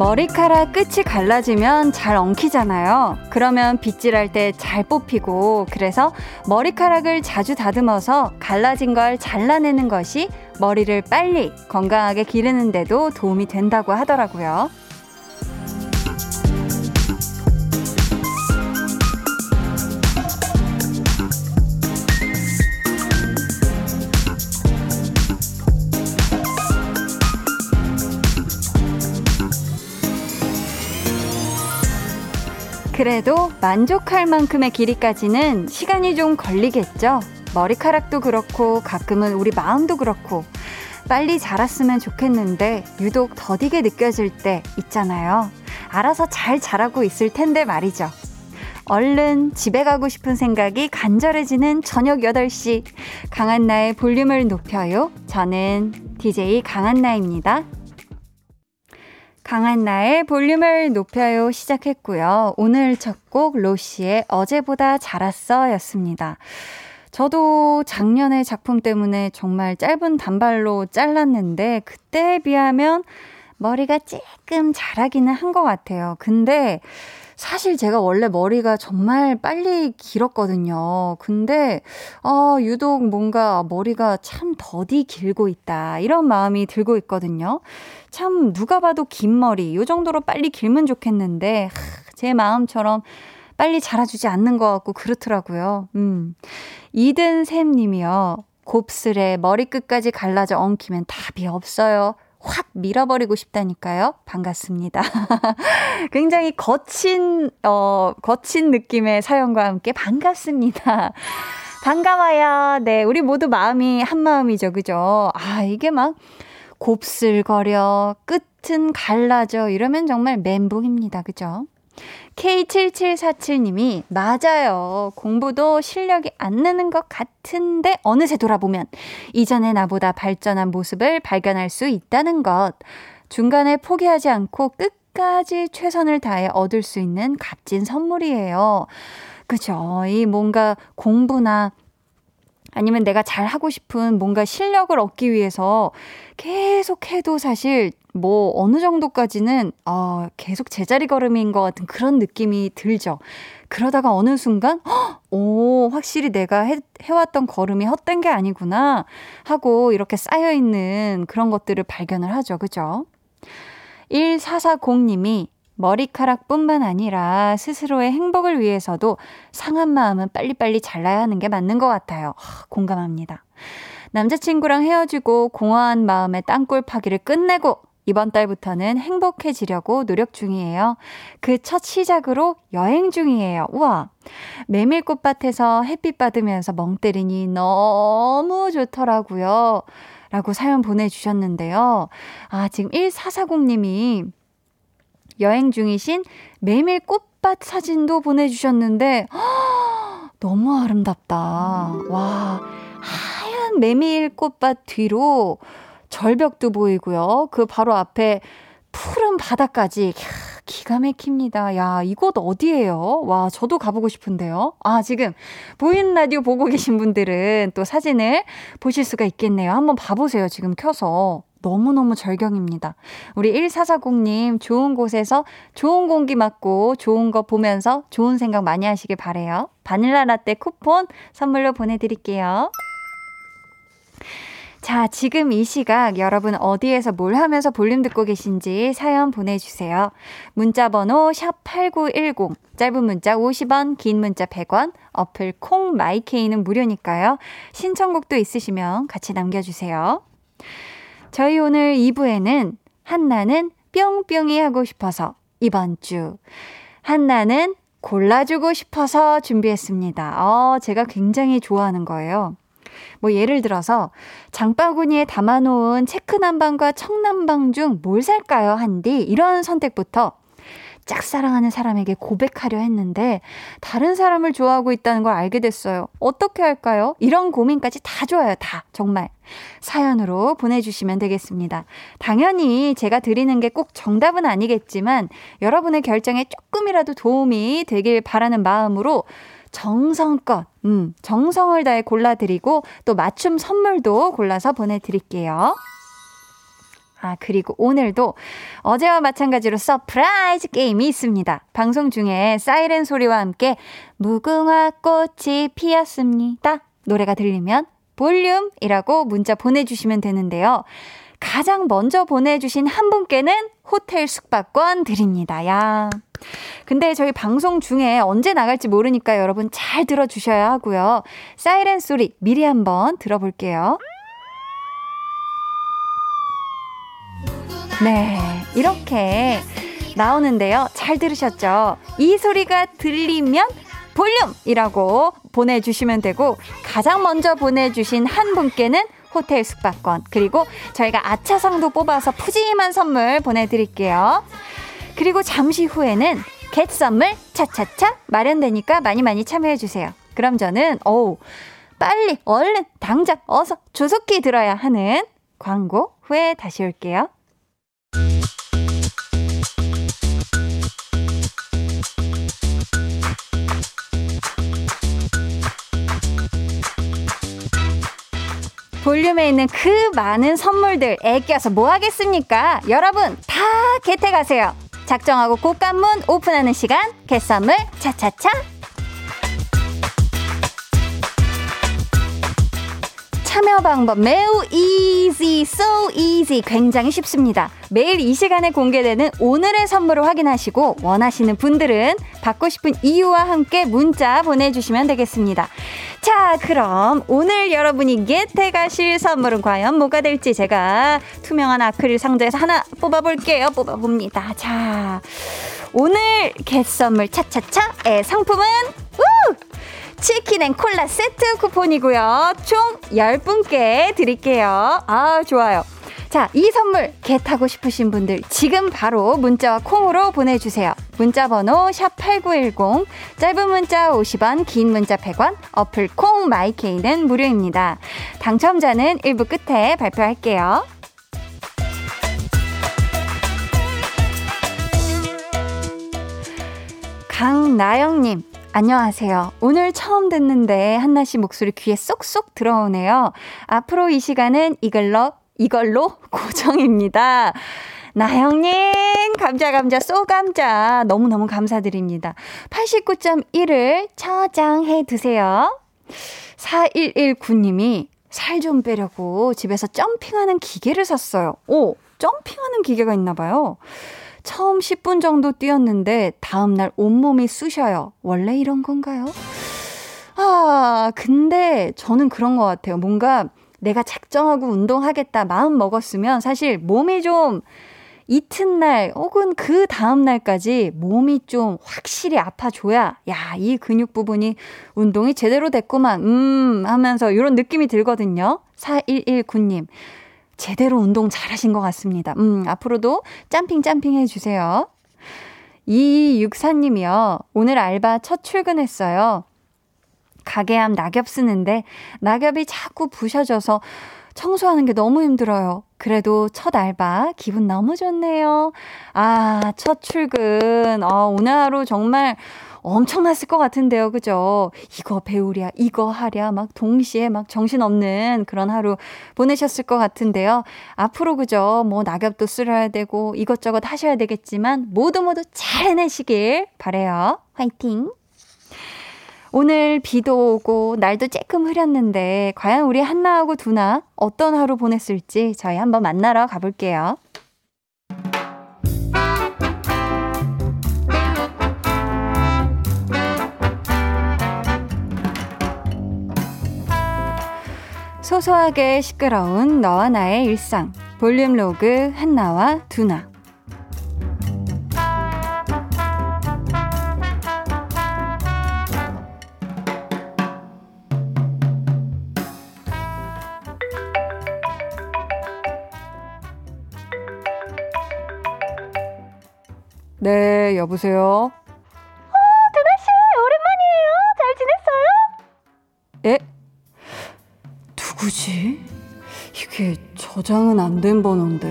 머리카락 끝이 갈라지면 잘 엉키잖아요. 그러면 빗질할 때 잘 뽑히고, 그래서 머리카락을 자주 다듬어서 갈라진 걸 잘라내는 것이 머리를 빨리 건강하게 기르는데도 도움이 된다고 하더라고요. 그래도 만족할 만큼의 길이까지는 시간이 좀 걸리겠죠? 머리카락도 그렇고 가끔은 우리 마음도 그렇고 빨리 자랐으면 좋겠는데 유독 더디게 느껴질 때 있잖아요. 알아서 잘 자라고 있을 텐데 말이죠. 얼른 집에 가고 싶은 생각이 간절해지는 저녁 8시. 강한나의 볼륨을 높여요. 저는 DJ 강한나입니다. 강한 나의 볼륨을 높여요 시작했고요. 오늘 첫 곡 로시의 어제보다 자랐어 였습니다. 저도 작년에 작품 때문에 정말 짧은 단발로 잘랐는데 그때에 비하면 머리가 조금 자라기는 한 것 같아요. 근데 사실 제가 원래 머리가 정말 빨리 길었거든요. 근데, 어, 유독 뭔가 머리가 참 더디 길고 있다. 이런 마음이 들고 있거든요. 참, 누가 봐도 긴 머리, 요 정도로 빨리 길면 좋겠는데, 하, 제 마음처럼 빨리 자라주지 않는 것 같고 그렇더라고요. 음. 이든 샘님이요. 곱슬에 머리끝까지 갈라져 엉키면 답이 없어요. 확 밀어버리고 싶다니까요. 반갑습니다. 굉장히 거친, 어, 거친 느낌의 사연과 함께 반갑습니다. 반가워요. 네, 우리 모두 마음이 한 마음이죠. 그죠? 아, 이게 막 곱슬거려, 끝은 갈라져. 이러면 정말 멘붕입니다. 그죠? K7747님이 맞아요. 공부도 실력이 안 느는 것 같은데 어느새 돌아보면 이전의 나보다 발전한 모습을 발견할 수 있다는 것. 중간에 포기하지 않고 끝까지 최선을 다해 얻을 수 있는 값진 선물이에요. 그죠? 이 뭔가 공부나 아니면 내가 잘 하고 싶은 뭔가 실력을 얻기 위해서 계속 해도 사실 뭐 어느 정도까지는 어, 계속 제자리 걸음인 것 같은 그런 느낌이 들죠. 그러다가 어느 순간 헉, 오 확실히 내가 해, 해왔던 걸음이 헛된 게 아니구나 하고 이렇게 쌓여 있는 그런 것들을 발견을 하죠. 그죠? 1440님이 머리카락뿐만 아니라 스스로의 행복을 위해서도 상한 마음은 빨리빨리 잘라야 하는 게 맞는 것 같아요. 공감합니다. 남자친구랑 헤어지고 공허한 마음의 땅굴 파기를 끝내고 이번 달부터는 행복해지려고 노력 중이에요. 그 첫 시작으로 여행 중이에요. 우와. 메밀꽃밭에서 햇빛 받으면서 멍 때리니 너무 좋더라고요. 라고 사연 보내주셨는데요. 아, 지금 1440님이 여행 중이신 메밀꽃밭 사진도 보내주셨는데, 허, 너무 아름답다. 와, 하얀 메밀 꽃밭 뒤로 절벽도 보이고요. 그 바로 앞에 푸른 바다까지. 기가 막힙니다. 야, 이곳 어디예요? 와, 저도 가보고 싶은데요. 아, 지금 보이는 라디오 보고 계신 분들은 또 사진을 보실 수가 있겠네요. 한번 봐보세요. 지금 켜서. 너무너무 절경입니다. 우리 1440님, 좋은 곳에서 좋은 공기 맞고 좋은 거 보면서 좋은 생각 많이 하시길 바래요. 바닐라 라떼 쿠폰 선물로 보내드릴게요. 자, 지금 이 시각 여러분 어디에서 뭘 하면서 볼륨 듣고 계신지 사연 보내주세요. 문자 번호 샵8910, 짧은 문자 50원, 긴 문자 100원, 어플 콩 마이케이는 무료니까요. 신청곡도 있으시면 같이 남겨주세요. 저희 오늘 2부에는 한나는 뿅뿅이 하고 싶어서 이번 주 한나는 골라주고 싶어서 준비했습니다. 어, 제가 굉장히 좋아하는 거예요. 뭐 예를 들어서 장바구니에 담아놓은 체크 난방과 청난방 중 뭘 살까요? 한디 이런 선택부터 짝사랑하는 사람에게 고백하려 했는데 다른 사람을 좋아하고 있다는 걸 알게 됐어요. 어떻게 할까요? 이런 고민까지 다 좋아요. 다. 정말. 사연으로 보내주시면 되겠습니다. 당연히 제가 드리는 게 꼭 정답은 아니겠지만 여러분의 결정에 조금이라도 도움이 되길 바라는 마음으로 정성껏, 음, 정성을 다해 골라드리고 또 맞춤 선물도 골라서 보내드릴게요. 아, 그리고 오늘도 어제와 마찬가지로 surprise 게임이 있습니다. 방송 중에 사이렌 소리와 함께 무궁화 꽃이 피었습니다. 노래가 들리면 볼륨이라고 문자 보내주시면 되는데요. 가장 먼저 보내주신 한 분께는 호텔 숙박권 드립니다. 야. 근데 저희 방송 중에 언제 나갈지 모르니까 여러분 잘 들어주셔야 하고요. 사이렌 소리 미리 한번 들어볼게요. 네, 이렇게 나오는데요. 잘 들으셨죠? 이 소리가 들리면 볼륨이라고 보내주시면 되고 가장 먼저 보내주신 한 분께는 호텔 숙박권 그리고 저희가 아차상도 뽑아서 푸짐한 선물 보내드릴게요. 그리고 잠시 후에는 겟 선물 차차차 마련되니까 많이 많이 참여해주세요. 그럼 저는 어우 빨리 얼른 당장 어서 조속히 들어야 하는 광고 후에 다시 올게요. 볼륨에 있는 그 많은 선물들 애껴서 뭐 하겠습니까? 여러분 다 개태가세요. 작정하고 꽃감문 오픈하는 시간 개선물 차차차 참여 방법 매우 easy, so easy. 굉장히 쉽습니다. 매일 이 시간에 공개되는 오늘의 선물을 확인하시고 원하시는 분들은 받고 싶은 이유와 함께 문자 보내주시면 되겠습니다. 자, 그럼 오늘 여러분이 get해 가실 선물은 과연 뭐가 될지 제가 투명한 아크릴 상자에서 하나 뽑아볼게요. 뽑아봅니다. 자, 오늘 get 선물 차차차의 상품은 우! 치킨 and 콜라 세트 쿠폰이고요. 총 10분께 드릴게요. 아, 좋아요. 자, 이 선물 get하고 싶으신 분들 지금 바로 문자와 콩으로 보내주세요. 문자 번호 샵8910, 짧은 문자 50원, 긴 문자 100원, 어플 콩 마이케이는 무료입니다. 당첨자는 1부 끝에 발표할게요. 강나영님, 안녕하세요. 오늘 처음 듣는데 한나 씨 목소리 귀에 쏙쏙 들어오네요. 앞으로 이 시간은 이걸로 이걸로 고정입니다. 나영님, 감자, 감자, 쏘감자. 너무너무 감사드립니다. 89.1을 저장해 두세요. 4119님이 살 좀 빼려고 집에서 점핑하는 기계를 샀어요. 오, 점핑하는 기계가 있나 봐요. 처음 10분 정도 뛰었는데 다음날 온몸이 쑤셔요. 원래 이런 건가요? 아, 근데 저는 그런 것 같아요. 뭔가 내가 작정하고 운동하겠다 마음 먹었으면 사실 몸이 좀 이튿날 혹은 그 다음날까지 몸이 좀 확실히 아파줘야 야, 이 근육 부분이 운동이 제대로 됐구만, 음, 하면서 이런 느낌이 들거든요. 4119님. 제대로 운동 잘하신 것 같습니다. 음, 앞으로도 짬핑 짬핑 해주세요. 2264님이요. 오늘 알바 첫 출근했어요. 가게 앞 낙엽 쓰는데 낙엽이 자꾸 부셔져서 청소하는 게 너무 힘들어요. 그래도 첫 알바 기분 너무 좋네요. 아, 첫 출근. 어, 오늘 하루 정말 엄청났을 것 같은데요. 그죠? 이거 배우랴, 이거 하랴, 막 동시에 막 정신없는 그런 하루 보내셨을 것 같은데요. 앞으로 그죠? 뭐 낙엽도 쓸어야 되고 이것저것 하셔야 되겠지만 모두 모두 잘 해내시길 바래요. 화이팅! 오늘 비도 오고 날도 쬐끔 흐렸는데 과연 우리 한나하고 두나 어떤 하루 보냈을지 저희 한번 만나러 가볼게요. 소소하게 시끄러운 너와 나의 일상. 볼륨 로그 한나와 두나. 네, 여보세요? 누구지? 이게 저장은 안 된 번호인데.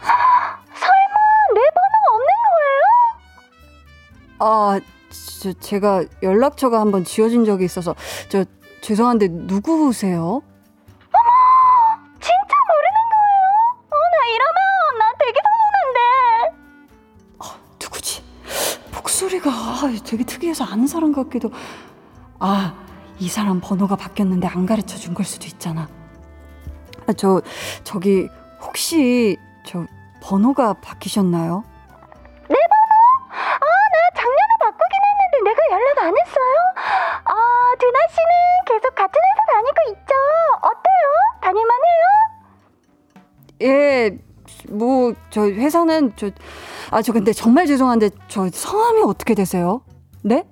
설마 내 번호가 없는 아, 거예요? 저, 제가 연락처가 한번 지워진 적이 있어서 저 죄송한데 누구세요? 어머, 진짜 모르는 거예요? 어, 나 이러면 나 되게 서운한데. 아, 누구지? 목소리가 아, 되게 특이해서 아는 사람 같기도. 아, 이 사람 번호가 바뀌었는데 안 가르쳐 준 걸 수도 있잖아. 아, 저 저기 혹시 저 번호가 바뀌셨나요? 내 번호? 아, 나 작년에 바꾸긴 했는데 내가 연락 안 했어요? 아, 두나 씨는 계속 같은 회사 다니고 있죠? 어때요? 다닐만 해요? 예, 뭐 저 회사는 저 아 저 근데 정말 죄송한데 저 성함이 어떻게 되세요? 네?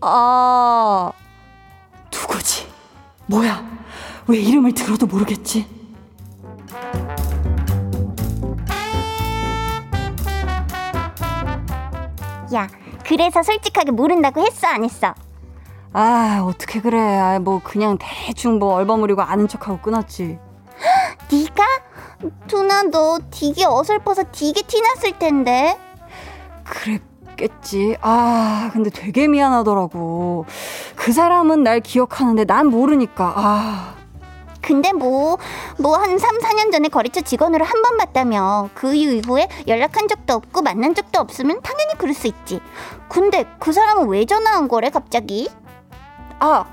아 누구지? 뭐야? 왜 이름을 들어도 모르겠지? 야, 그래서 솔직하게 모른다고 했어, 안 했어? 아 어떻게 그래? 아, 뭐 그냥 대충 뭐 얼버무리고 아는 척하고 끊었지. 네가? 두나 너 되게 어설퍼서 되게 티났을 텐데. 그 랬겠지. 아 근데 되게 미안하더라고. 그 사람은 날 기억하는데 난 모르니까. 아. 근데 뭐, 뭐 한 3, 4년 전에 거래처 직원으로 한 번 봤다며. 그 이후에 연락한 적도 없고 만난 적도 없으면 당연히 그럴 수 있지. 근데 그 사람은 왜 전화한 거래, 갑자기? 아,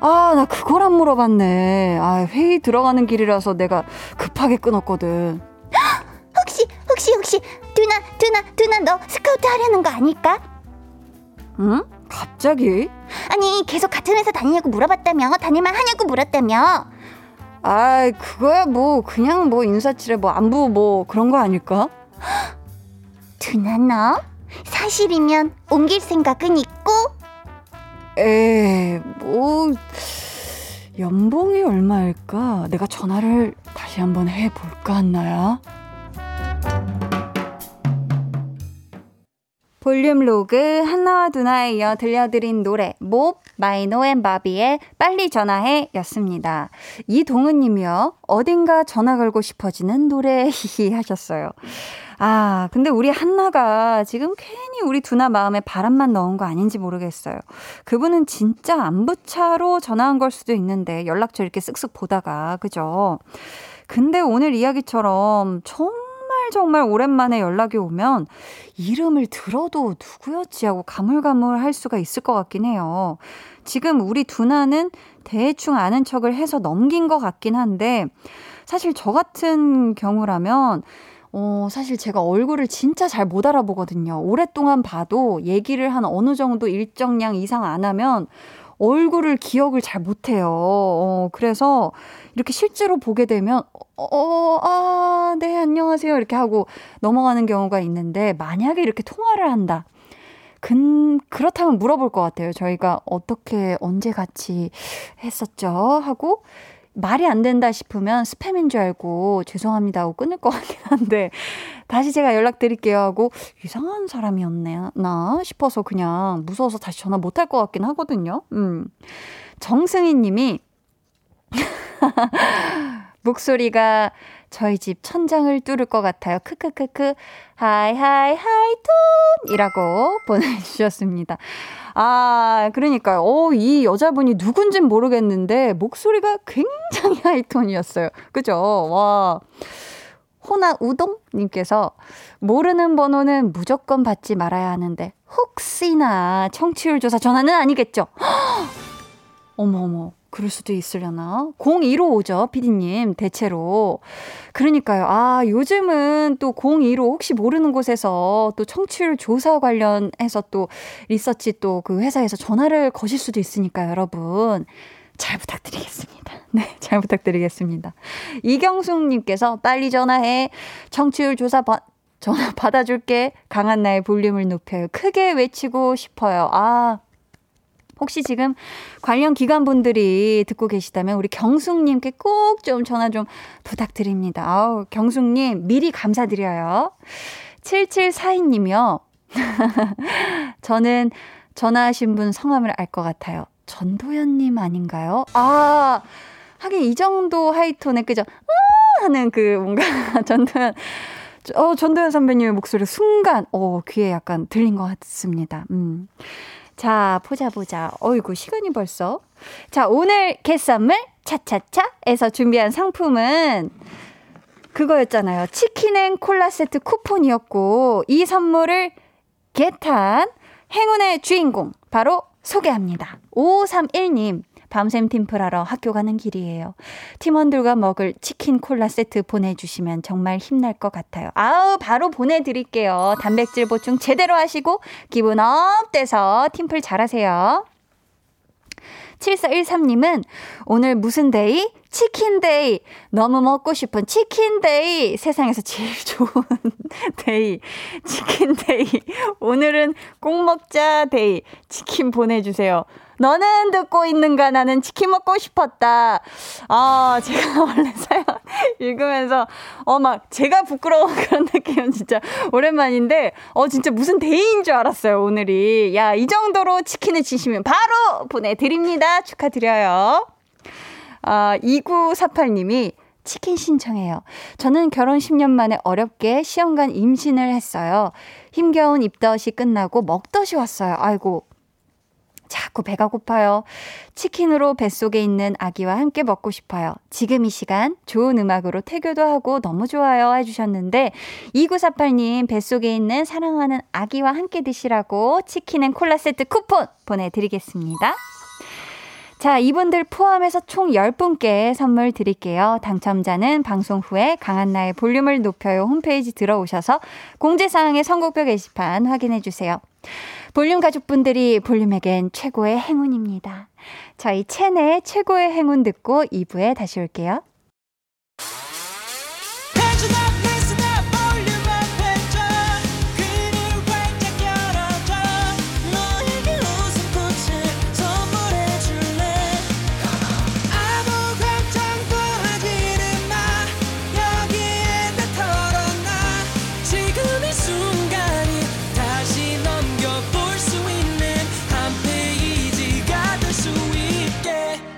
아, 나 그걸 안 물어봤네. 아, 회의 들어가는 길이라서 내가 급하게 끊었거든. 혹시, 혹시, 혹시, 두나, 두나, 두나 너 스카우트 하려는 거 아닐까? 응? 갑자기? 아니, 계속 같은 회사 다니냐고 물어봤다며. 다닐만 하냐고 물었다며. 아, 그거야 뭐 그냥 뭐 인사치레 뭐 안부 뭐 그런 거 아닐까? 두나 너 사실이면 옮길 생각은 있고 에, 뭐 연봉이 얼마일까? 내가 전화를 다시 한번 해 볼까 한나야. 볼륨 로그 한나와 두나에 이어 들려드린 노래 몹 마이노 and 바비의 빨리 전화해 였습니다. 이동은 님이요. 어딘가 전화 걸고 싶어지는 노래 하셨어요. 아, 근데 우리 한나가 지금 괜히 우리 두나 마음에 바람만 넣은 거 아닌지 모르겠어요. 그분은 진짜 안부차로 전화한 걸 수도 있는데 연락처 이렇게 쓱쓱 보다가, 그죠? 근데 오늘 이야기처럼 정말 정말 오랜만에 연락이 오면 이름을 들어도 누구였지 하고 가물가물 할 수가 있을 것 같긴 해요. 지금 우리 두나는 대충 아는 척을 해서 넘긴 것 같긴 한데 사실 저 같은 경우라면 어, 사실 제가 얼굴을 진짜 잘 못 알아보거든요. 오랫동안 봐도 얘기를 한 어느 정도 일정량 이상 안 하면 얼굴을 기억을 잘 못해요. 어, 그래서 이렇게 실제로 보게 되면, 어, 어, 아, 네, 안녕하세요. 이렇게 하고 넘어가는 경우가 있는데, 만약에 이렇게 통화를 한다. 근, 그렇다면 물어볼 것 같아요. 저희가 어떻게, 언제 같이 했었죠? 하고, 말이 안 된다 싶으면 스팸인 줄 알고 죄송합니다 하고 끊을 것 같긴 한데 다시 제가 연락드릴게요 하고 이상한 사람이었나 싶어서 그냥 무서워서 다시 전화 못 할 것 같긴 하거든요. 음. 정승희 님이 목소리가 저희 집 천장을 뚫을 것 같아요. 크크크크 high high high tone이라고 보내주셨습니다. 아, 그러니까요. 어, 이 여자분이 누군진 모르겠는데, 목소리가 굉장히 하이톤이었어요. 그죠? 와. 호나 우동님께서 모르는 번호는 무조건 받지 말아야 하는데, 혹시나 청취율 조사 전화는 아니겠죠? 어머, 어머. 그럴 수도 있으려나? 0255죠, 피디님, 대체로. 그러니까요. 아, 요즘은 또 02로 혹시 모르는 곳에서 또 청취율 조사 관련해서 또 리서치 또 그 회사에서 전화를 거실 수도 있으니까 여러분. 잘 부탁드리겠습니다. 네, 잘 부탁드리겠습니다. 이경숙님께서 빨리 전화해. 청취율 조사 바, 전화 받아줄게. 강한 나의 볼륨을 높여요. 크게 외치고 싶어요. 아, 혹시 지금 관련 기관분들이 듣고 계시다면 우리 경숙님께 꼭 좀 전화 좀 부탁드립니다. 아우, 경숙님 미리 감사드려요. 7742님이요. 저는 전화하신 분 성함을 알 것 같아요. 전도연님 아닌가요? 아, 하긴 이 정도 하이톤에 그죠? 아! 하는 그 뭔가 전도연, 어, 전도연 선배님의 목소리 순간, 어, 귀에 약간 들린 것 같습니다. 음. 자, 보자, 보자. 어이구, 시간이 벌써. 자, 오늘 개선물 차차차에서 준비한 상품은 그거였잖아요. 치킨 and 콜라 세트 쿠폰이었고, 이 선물을 get한 행운의 주인공, 바로 소개합니다. 5531님. 밤샘 팀플하러 학교 가는 길이에요. 팀원들과 먹을 치킨 콜라 세트 보내주시면 정말 힘날 것 같아요. 아우, 바로 보내드릴게요. 단백질 보충 제대로 하시고, 기분 up 돼서 팀플 잘하세요. 7413님은 오늘 무슨 day? 치킨day. 너무 먹고 싶은 치킨day. 세상에서 제일 좋은 day. 치킨day. 오늘은 꼭 먹자 day. 치킨 보내주세요. 너는 듣고 있는가? 나는 치킨 먹고 싶었다. 아, 제가 원래 사연 읽으면서, 어, 막, 제가 부끄러운 그런 느낌은 진짜 오랜만인데, 어, 진짜 무슨 day인 줄 알았어요, 오늘이. 야, 이 정도로 치킨을 치시면 바로 보내 드립니다. 축하드려요. 아, 2948님이, 치킨 신청해요. 저는 결혼 10년 만에 어렵게 시험관 임신을 했어요. 힘겨운 입덧이 끝나고 먹덧이 왔어요. 아이고, 자꾸 배가 고파요. 치킨으로 뱃속에 있는 아기와 함께 먹고 싶어요. 지금 이 시간 좋은 음악으로 태교도 하고 너무 좋아요 해주셨는데 2948님 뱃속에 있는 사랑하는 아기와 함께 드시라고 치킨 and 콜라 세트 쿠폰 보내드리겠습니다. 자, 이분들 포함해서 총 10분께 선물 드릴게요. 당첨자는 방송 후에 강한나의 볼륨을 높여요 홈페이지 들어오셔서 공지사항의 선곡표 게시판 확인해 주세요. 볼륨 가족분들이 볼륨에겐 최고의 행운입니다. 저희 체내 최고의 행운 듣고 2부에 다시 올게요.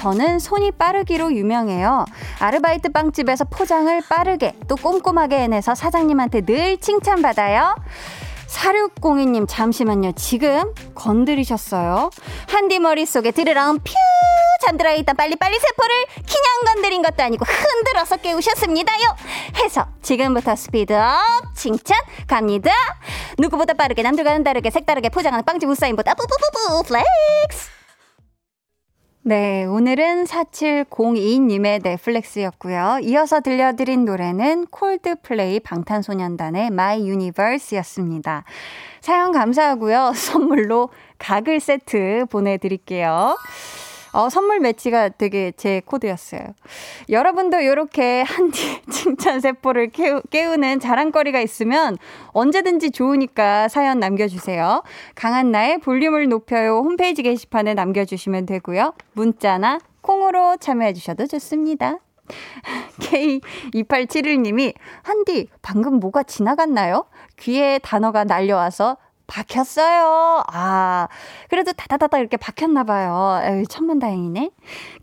저는 손이 빠르기로 유명해요. 아르바이트 빵집에서 포장을 빠르게 또 꼼꼼하게 해내서 사장님한테 늘 칭찬받아요. 4602님, 잠시만요. 지금 건드리셨어요. 한디 머릿속에 드르렁 퓨! 잠들어 있던 빨리빨리 세포를 그냥 건드린 것도 아니고 흔들어서 깨우셨습니다요. 해서 지금부터 speed up 칭찬 갑니다. 누구보다 빠르게 남들과는 다르게 색다르게 포장하는 빵집 우사인 볼트다 뿌뿌뿌뿌 flex. 네, 오늘은 4702님의 넷플렉스였고요. 이어서 들려드린 노래는 콜드플레이 방탄소년단의 My Universe였습니다. 사연 감사하고요. 선물로 가글 세트 보내드릴게요. 어, 선물 매치가 되게 제 코드였어요. 여러분도 이렇게 한디 칭찬 세포를 깨우, 깨우 는 자랑거리가 있으면 언제든지 좋으니까 사연 남겨주세요. 강한 나의 볼륨을 높여요 홈페이지 게시판에 남겨주시면 되고요. 문자나 콩으로 참여해주셔도 좋습니다. K2871님이, 한디, 방금 뭐가 지나갔나요? 귀에 단어가 날려와서 박혔어요. 아, 그래도 다다다다 이렇게 박혔나봐요. 에이, 천만 다행이네.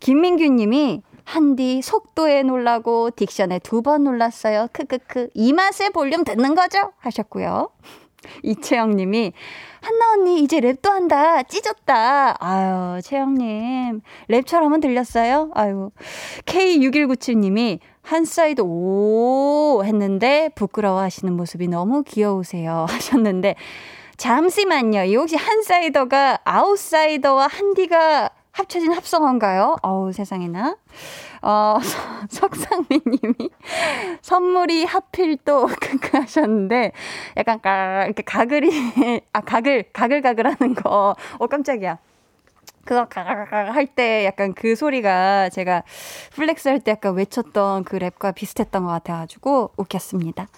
김민규 님이, 한디 속도에 놀라고 딕션에 두 번 놀랐어요. 크크크. 이 맛에 볼륨 듣는 거죠? 하셨고요. 이채영 님이, 한나 언니 이제 랩도 한다. 찢었다. 아유, 채영 님. 랩처럼은 들렸어요? 아유. K6197 님이 한 사이더 했는데 부끄러워 하시는 모습이 너무 귀여우세요. 하셨는데 잠시만요. 이 혹시 한 사이더가 아웃사이더와 한디가 합쳐진 합성어인가요? 어우, 세상에나. 어, 석상미 님이 선물이 하필 또 크크 하셨는데 약간 까, 이렇게 가글이, 아, 가글, 가글가글 하는 거. 어, 깜짝이야. 그거 가가가 할때 약간 그 소리가 제가 flex 할 때 약간 외쳤던 그 랩과 비슷했던 것 같아가지고 웃겼습니다.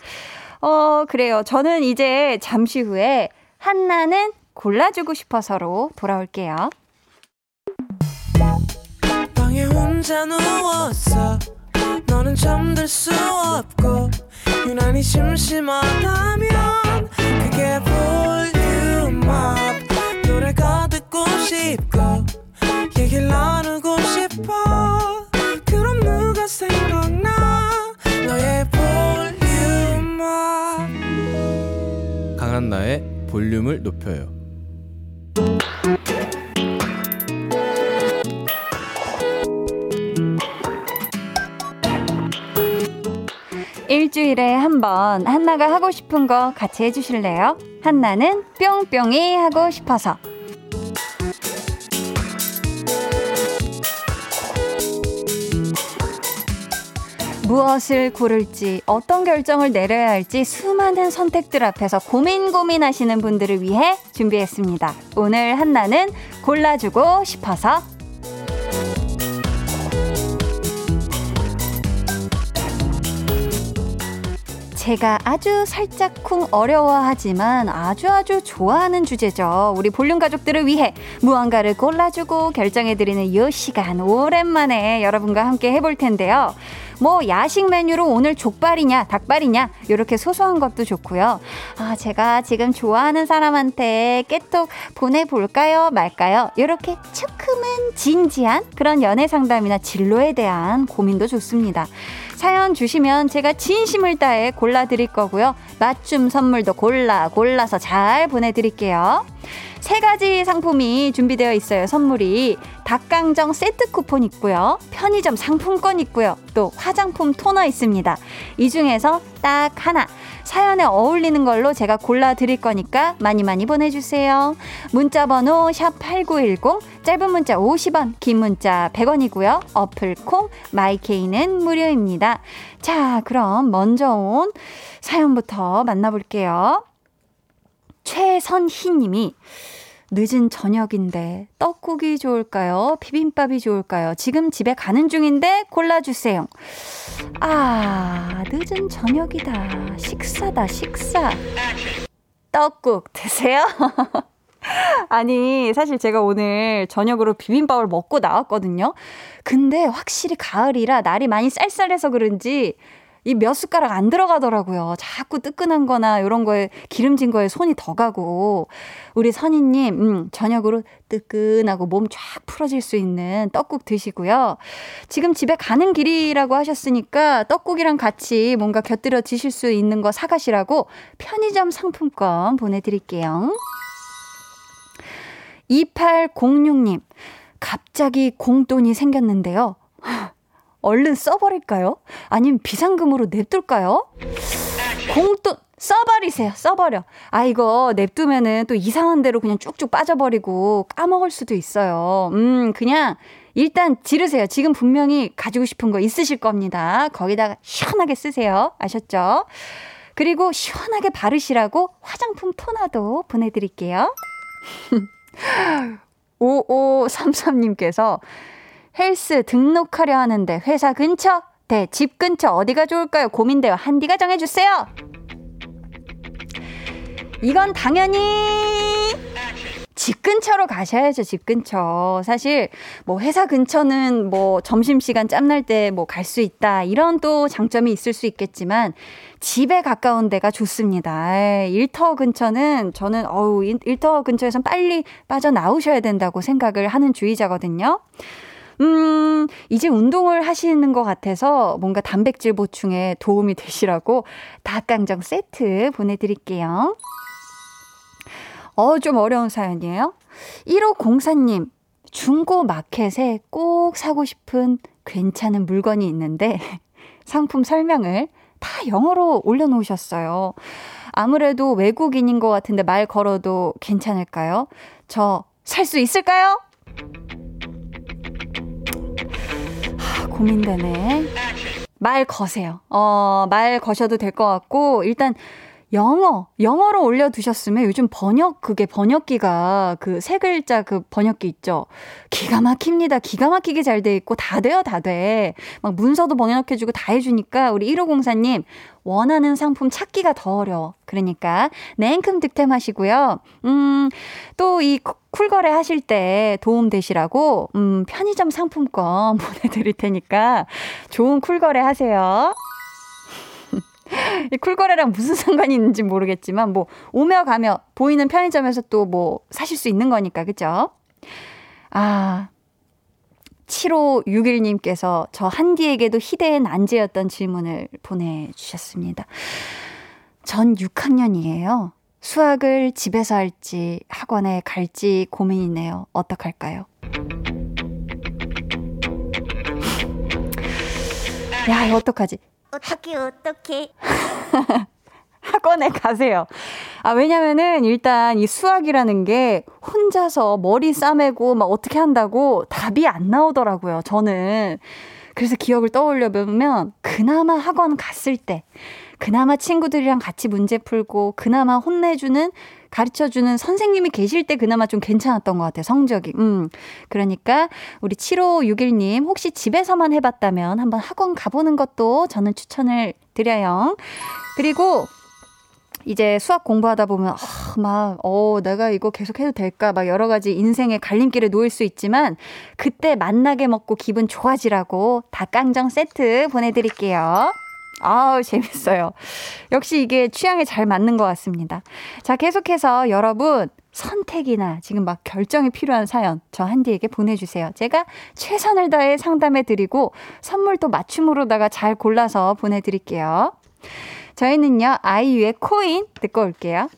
어, 그래요. 저는 이제 잠시 후에 한나는 골라주고 싶어서로 돌아올게요. 방에 혼자 누웠어. 너는 잠들 수 없고 유난히 심심하다면 그게 볼륨업 노래가 듣고 싶고 얘기를 나누고 싶어 그럼 누가 생각나 너의 볼륨업 강한나의 볼륨을 높여요 일주일에 한 번 한나가 하고 싶은 거 같이 해주실래요? 한나는 뿅뿅이 하고 싶어서. 무엇을 고를지, 어떤 결정을 내려야 할지 수많은 선택들 앞에서 고민 고민하시는 분들을 위해 준비했습니다. 오늘 한나는 골라주고 싶어서 제가 아주 살짝쿵 어려워하지만 아주 아주 좋아하는 주제죠. 우리 볼륨 가족들을 위해 무언가를 골라주고 결정해드리는 이 시간 오랜만에 여러분과 함께 해볼 텐데요. 뭐 야식 메뉴로 오늘 족발이냐 닭발이냐 이렇게 소소한 것도 좋고요. 아 제가 지금 좋아하는 사람한테 깨톡 보내볼까요 말까요? 이렇게 조금은 진지한 그런 연애 상담이나 진로에 대한 고민도 좋습니다. 사연 주시면 제가 진심을 다해 골라드릴 거고요. 맞춤 선물도 골라 골라서 잘 보내드릴게요. 세 가지 상품이 준비되어 있어요. 선물이 닭강정 세트 쿠폰 있고요. 편의점 상품권 있고요. 또 화장품 토너 있습니다. 이 중에서 딱 하나 사연에 어울리는 걸로 제가 골라 드릴 거니까 많이 많이 보내주세요. 문자 번호 샵 8910 짧은 문자 50원 긴 문자 100원이고요. 어플 콩 마이케이는 무료입니다. 자 그럼 먼저 온 사연부터 만나볼게요. 최선희 님이 늦은 저녁인데 떡국이 좋을까요? 비빔밥이 좋을까요? 지금 집에 가는 중인데 골라주세요. 아, 늦은 저녁이다. 식사다, 식사. 떡국 드세요? 아니, 사실 제가 오늘 저녁으로 비빔밥을 먹고 나왔거든요. 근데 확실히 가을이라 날이 많이 쌀쌀해서 그런지 이 몇 숟가락 안 들어가더라고요. 자꾸 뜨끈한 거나 이런 거에 기름진 거에 손이 더 가고. 우리 선희님, 음, 저녁으로 뜨끈하고 몸 쫙 풀어질 수 있는 떡국 드시고요. 지금 집에 가는 길이라고 하셨으니까 떡국이랑 같이 뭔가 곁들여 드실 수 있는 거 사가시라고 편의점 상품권 보내드릴게요. 2806님, 갑자기 공돈이 생겼는데요. 얼른 써버릴까요? 아니면 비상금으로 냅둘까요? 공돈 써버리세요. 써버려. 아, 이거 냅두면은 또 이상한 대로 그냥 쭉쭉 빠져버리고 까먹을 수도 있어요. 음, 그냥 일단 지르세요. 지금 분명히 가지고 싶은 거 있으실 겁니다. 거기다가 시원하게 쓰세요. 아셨죠? 그리고 시원하게 바르시라고 화장품 토너도 보내드릴게요. 5533님께서 헬스 등록하려 하는데 회사 근처? 대 집 근처 어디가 좋을까요? 고민돼요. 한디가 정해주세요. 이건 당연히 집 근처로 가셔야죠, 집 근처. 사실, 뭐, 회사 근처는 뭐, 점심시간 짬날 때 뭐, 갈 수 있다. 이런 또 장점이 있을 수 있겠지만, 집에 가까운 데가 좋습니다. 일터 근처는 저는, 어우, 일터 근처에선 빨리 빠져나오셔야 된다고 생각을 하는 주의자거든요. 음, 이제 운동을 하시는 것 같아서 뭔가 단백질 보충에 도움이 되시라고 닭강정 세트 보내드릴게요. 어, 좀 어려운 사연이에요. 1504님, 중고 마켓에 꼭 사고 싶은 괜찮은 물건이 있는데 상품 설명을 다 영어로 올려놓으셨어요. 아무래도 외국인인 것 같은데 말 걸어도 괜찮을까요? 저 살 수 있을까요? 고민되네. 말 거세요. 어, 말 거셔도 될 것 같고, 일단 영어, 영어로 올려두셨으면 요즘 번역, 그게 번역기가 그 세 글자 그 번역기 있죠. 기가 막힙니다. 기가 막히게 잘 돼 있고 다 돼요, 다 돼. 막 문서도 번역해주고 다 해주니까 우리 1504님 원하는 상품 찾기가 더 어려워. 그러니까 냉큼 득템하시고요. 음, 또 이 쿨거래 하실 때 도움 되시라고 음, 편의점 상품권 보내 드릴 테니까 좋은 쿨거래 하세요. 이 쿨거래랑 무슨 상관이 있는지 모르겠지만 뭐 오며 가며 보이는 편의점에서 또 뭐 사실 수 있는 거니까 그죠? 아 7561님께서 저 한디에게도 희대의 난제였던 질문을 보내주셨습니다. 전 6학년이에요. 수학을 집에서 할지 학원에 갈지 고민이네요. 어떡할까요? 야, 어떡하지? 어떻게 어떻게 학원에 가세요. 아, 왜냐면은 일단 이 수학이라는 게 혼자서 머리 싸매고 막 어떻게 한다고 답이 안 나오더라고요. 저는. 그래서 기억을 떠올려 보면 그나마 학원 갔을 때 그나마 친구들이랑 같이 문제 풀고 그나마 혼내주는 가르쳐주는 선생님이 계실 때 그나마 좀 괜찮았던 것 같아요, 성적이. 음. 그러니까 우리 7561님 혹시 집에서만 해봤다면 한번 학원 가보는 것도 저는 추천을 드려요. 그리고 이제 수학 공부하다 보면, 아, 막, 어, 내가 이거 계속 해도 될까? 막 여러 가지 인생의 갈림길에 놓일 수 있지만, 그때 만나게 먹고 기분 좋아지라고 닭강정 세트 보내드릴게요. 아우, 재밌어요. 역시 이게 취향에 잘 맞는 것 같습니다. 자, 계속해서 여러분, 선택이나 지금 막 결정이 필요한 사연 저 한디에게 보내주세요. 제가 최선을 다해 상담해 드리고 선물도 맞춤으로다가 잘 골라서 보내드릴게요. 저희는요, 아이유의 코인 듣고 올게요.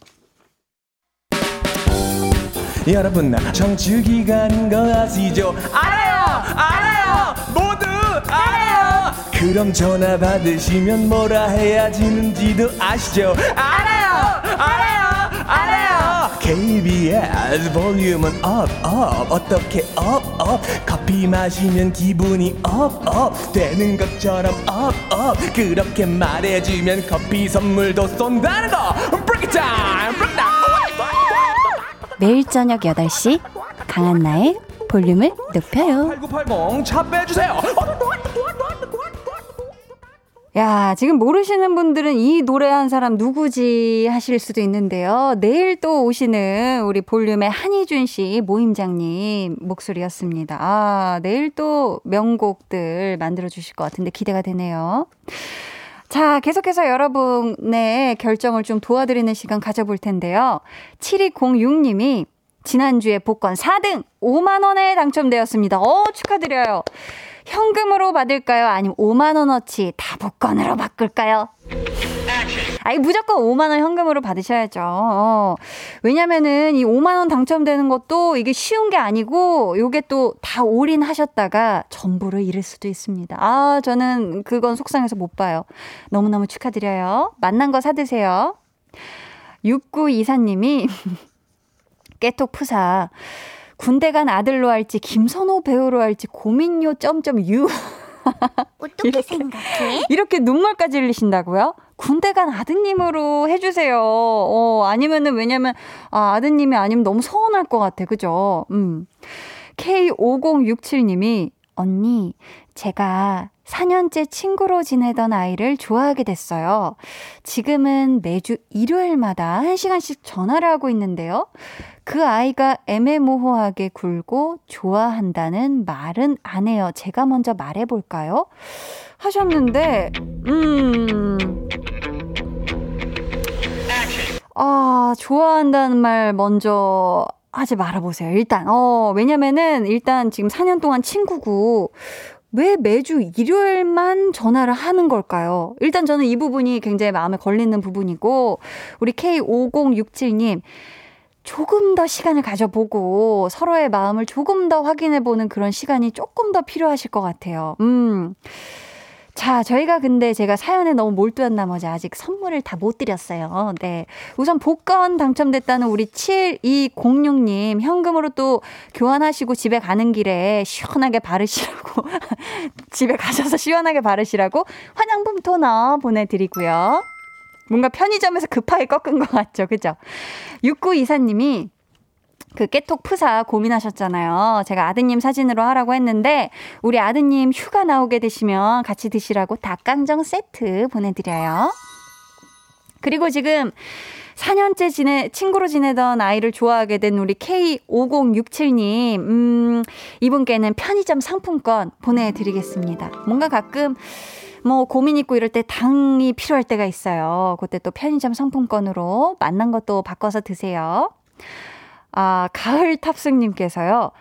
여러분 정치 기간인 거 아시죠? 알아요! 알아요! 모두 알아요! 그럼 전화 받으시면 뭐라 해야 되는지도 아시죠? 알아요! 알아요! 알아요! KBS 볼륨은 up, up, 어떻게 up, up 커피 마시면 기분이 up, up 되는 것처럼 up, up 그렇게 말해주면 커피 선물도 쏜다는 거 Break it down! Break it down! 매일 저녁 8시 강한나의 볼륨을 높여요. 8980 차 빼주세요. 야, 지금 모르시는 분들은 이 노래 한 사람 누구지 하실 수도 있는데요. 내일 또 오시는 우리 볼륨의 한희준 씨 모임장님 목소리였습니다. 아, 내일 또 명곡들 만들어 주실 것 같은데 기대가 되네요. 자, 계속해서 여러분의 결정을 좀 도와드리는 시간 가져볼 텐데요. 7206님이 지난주에 복권 4등 5만원에 당첨되었습니다. 어, 축하드려요. 현금으로 받을까요? 아니면 5만원어치 다 복권으로 바꿀까요? 아니, 무조건 5만 원 현금으로 받으셔야죠. 어. 왜냐면은 이 5만 원 당첨되는 것도 이게 쉬운 게 아니고 요게 또 다 올인하셨다가 전부를 잃을 수도 있습니다. 아, 저는 그건 속상해서 못 봐요. 너무너무 축하드려요. 만난 거 사드세요. 6924님이 깨톡 푸사. 군대 간 아들로 할지 김선호 배우로 할지 고민요 점점 유. 어떻게 이렇게. 생각해? 이렇게 눈물까지 흘리신다고요? 군대 간 아드님으로 해주세요. 어, 아니면은, 왜냐면, 아, 아드님이 아니면 너무 서운할 것 같아. 그죠? 음. K5067님이, 언니, 제가 4년째 친구로 지내던 아이를 좋아하게 됐어요. 지금은 매주 일요일마다 1시간씩 전화를 하고 있는데요. 그 아이가 애매모호하게 굴고 좋아한다는 말은 안 해요. 제가 먼저 말해볼까요? 하셨는데, 음. 아, 좋아한다는 말 먼저 하지 말아보세요. 일단, 어, 왜냐면은 일단 지금 4년 동안 친구고, 왜 매주 일요일만 전화를 하는 걸까요? 일단 저는 이 부분이 굉장히 마음에 걸리는 부분이고, 우리 K5067님, 조금 더 시간을 가져보고 서로의 마음을 조금 더 확인해보는 그런 시간이 조금 더 필요하실 것 같아요. 음. 자, 저희가 근데 제가 사연에 너무 몰두한 나머지 아직 선물을 다 못 드렸어요. 네. 우선 복권 당첨됐다는 우리 7206님 현금으로 또 교환하시고 집에 가는 길에 시원하게 바르시라고 집에 가셔서 시원하게 바르시라고 화장품 토너 보내드리고요. 뭔가 편의점에서 급하게 꺾은 것 같죠. 그죠? 6924님이 그 깨톡 푸사 고민하셨잖아요. 제가 아드님 사진으로 하라고 했는데 우리 아드님 휴가 나오게 되시면 같이 드시라고 닭강정 세트 보내드려요. 그리고 지금 4년째 지내, 친구로 지내던 아이를 좋아하게 된 우리 K5067님, 음, 이분께는 편의점 상품권 보내드리겠습니다. 뭔가 가끔 뭐 고민 있고 이럴 때 당이 필요할 때가 있어요. 그때 또 편의점 상품권으로 만난 것도 바꿔서 드세요. 아, 가을 탑승님께서요.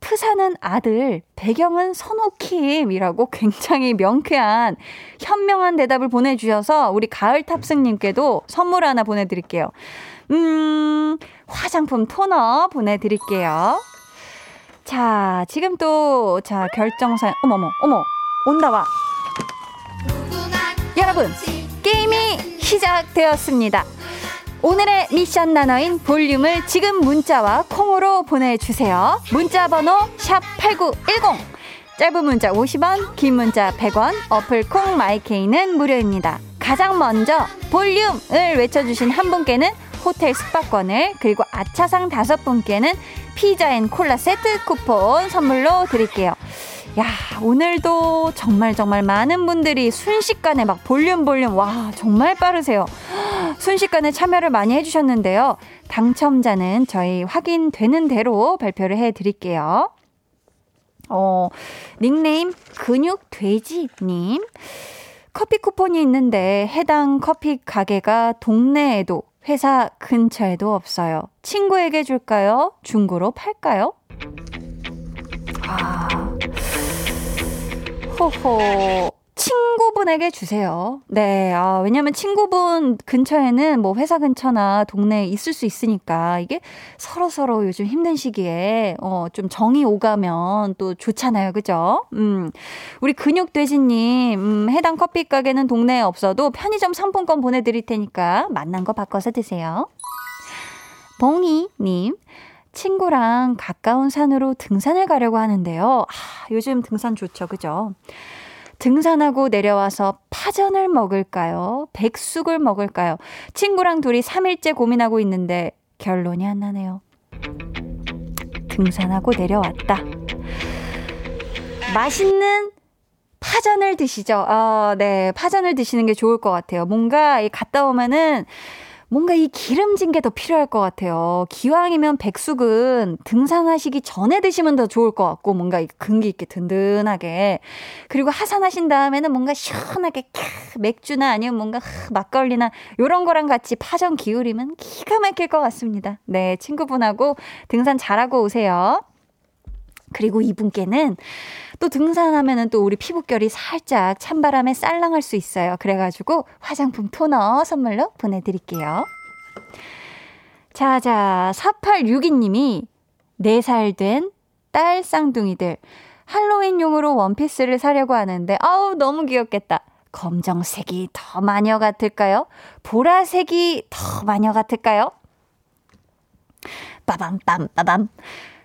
푸사는 아들, 배경은 선호킴이라고 굉장히 명쾌한 현명한 대답을 보내주셔서 우리 가을 탑승님께도 선물 하나 보내드릴게요. 음, 화장품 토너 보내드릴게요. 자, 지금 또, 자, 결정사연, 어머머, 어머, 온다 와. 여러분, 게임이 시작되었습니다. 오늘의 미션 단어인 볼륨을 지금 문자와 콩으로 보내주세요. 문자 번호 샵8910. 짧은 문자 50원, 긴 문자 100원, 어플 콩 마이케이는 무료입니다. 가장 먼저 볼륨을 외쳐주신 한 분께는 호텔 숙박권을 그리고 아차상 다섯 분께는 피자 and 콜라 세트 쿠폰 선물로 드릴게요. 야, 오늘도 정말 정말 많은 분들이 순식간에 막 볼륨 볼륨, 와, 정말 빠르세요. 순식간에 참여를 많이 해주셨는데요. 당첨자는 저희 확인되는 대로 발표를 해드릴게요. 어, 닉네임 근육돼지님. 커피 쿠폰이 있는데 해당 커피 가게가 동네에도 회사 근처에도 없어요. 친구에게 줄까요? 중고로 팔까요? 아. 호호. 친구분에게 주세요. 네, 아, 왜냐면 친구분 근처에는 뭐 회사 근처나 동네에 있을 수 있으니까 이게 서로서로 요즘 힘든 시기에 어, 좀 정이 오가면 또 좋잖아요. 그죠? 음, 우리 근육돼지님, 음, 해당 커피 가게는 동네에 없어도 편의점 상품권 보내드릴 테니까 만난 거 바꿔서 드세요. 봉이님, 친구랑 가까운 산으로 등산을 가려고 하는데요. 아, 요즘 등산 좋죠. 그죠? 등산하고 내려와서 파전을 먹을까요? 백숙을 먹을까요? 친구랑 둘이 3일째 고민하고 있는데 결론이 안 나네요. 등산하고 내려왔다. 맛있는 파전을 드시죠. 아, 네. 파전을 드시는 게 좋을 것 같아요. 뭔가 갔다 오면은 뭔가 이 기름진 게 더 필요할 것 같아요. 기왕이면 백숙은 등산하시기 전에 드시면 더 좋을 것 같고, 뭔가 근기 있게 든든하게. 그리고 하산하신 다음에는 뭔가 시원하게 맥주나 아니면 뭔가 막걸리나 요런 거랑 같이 파전 기울이면 기가 막힐 것 같습니다. 네, 친구분하고 등산 잘하고 오세요. 그리고 이분께는 또 등산하면은 또 우리 피부결이 살짝 찬바람에 쌀랑할 수 있어요. 그래가지고 화장품 토너 선물로 보내드릴게요. 자, 자, 4862님이 4살 된 딸 쌍둥이들 할로윈용으로 원피스를 사려고 하는데 아우 너무 귀엽겠다. 검정색이 더 마녀 같을까요? 보라색이 더 마녀 같을까요? 빠밤 빰 빠밤.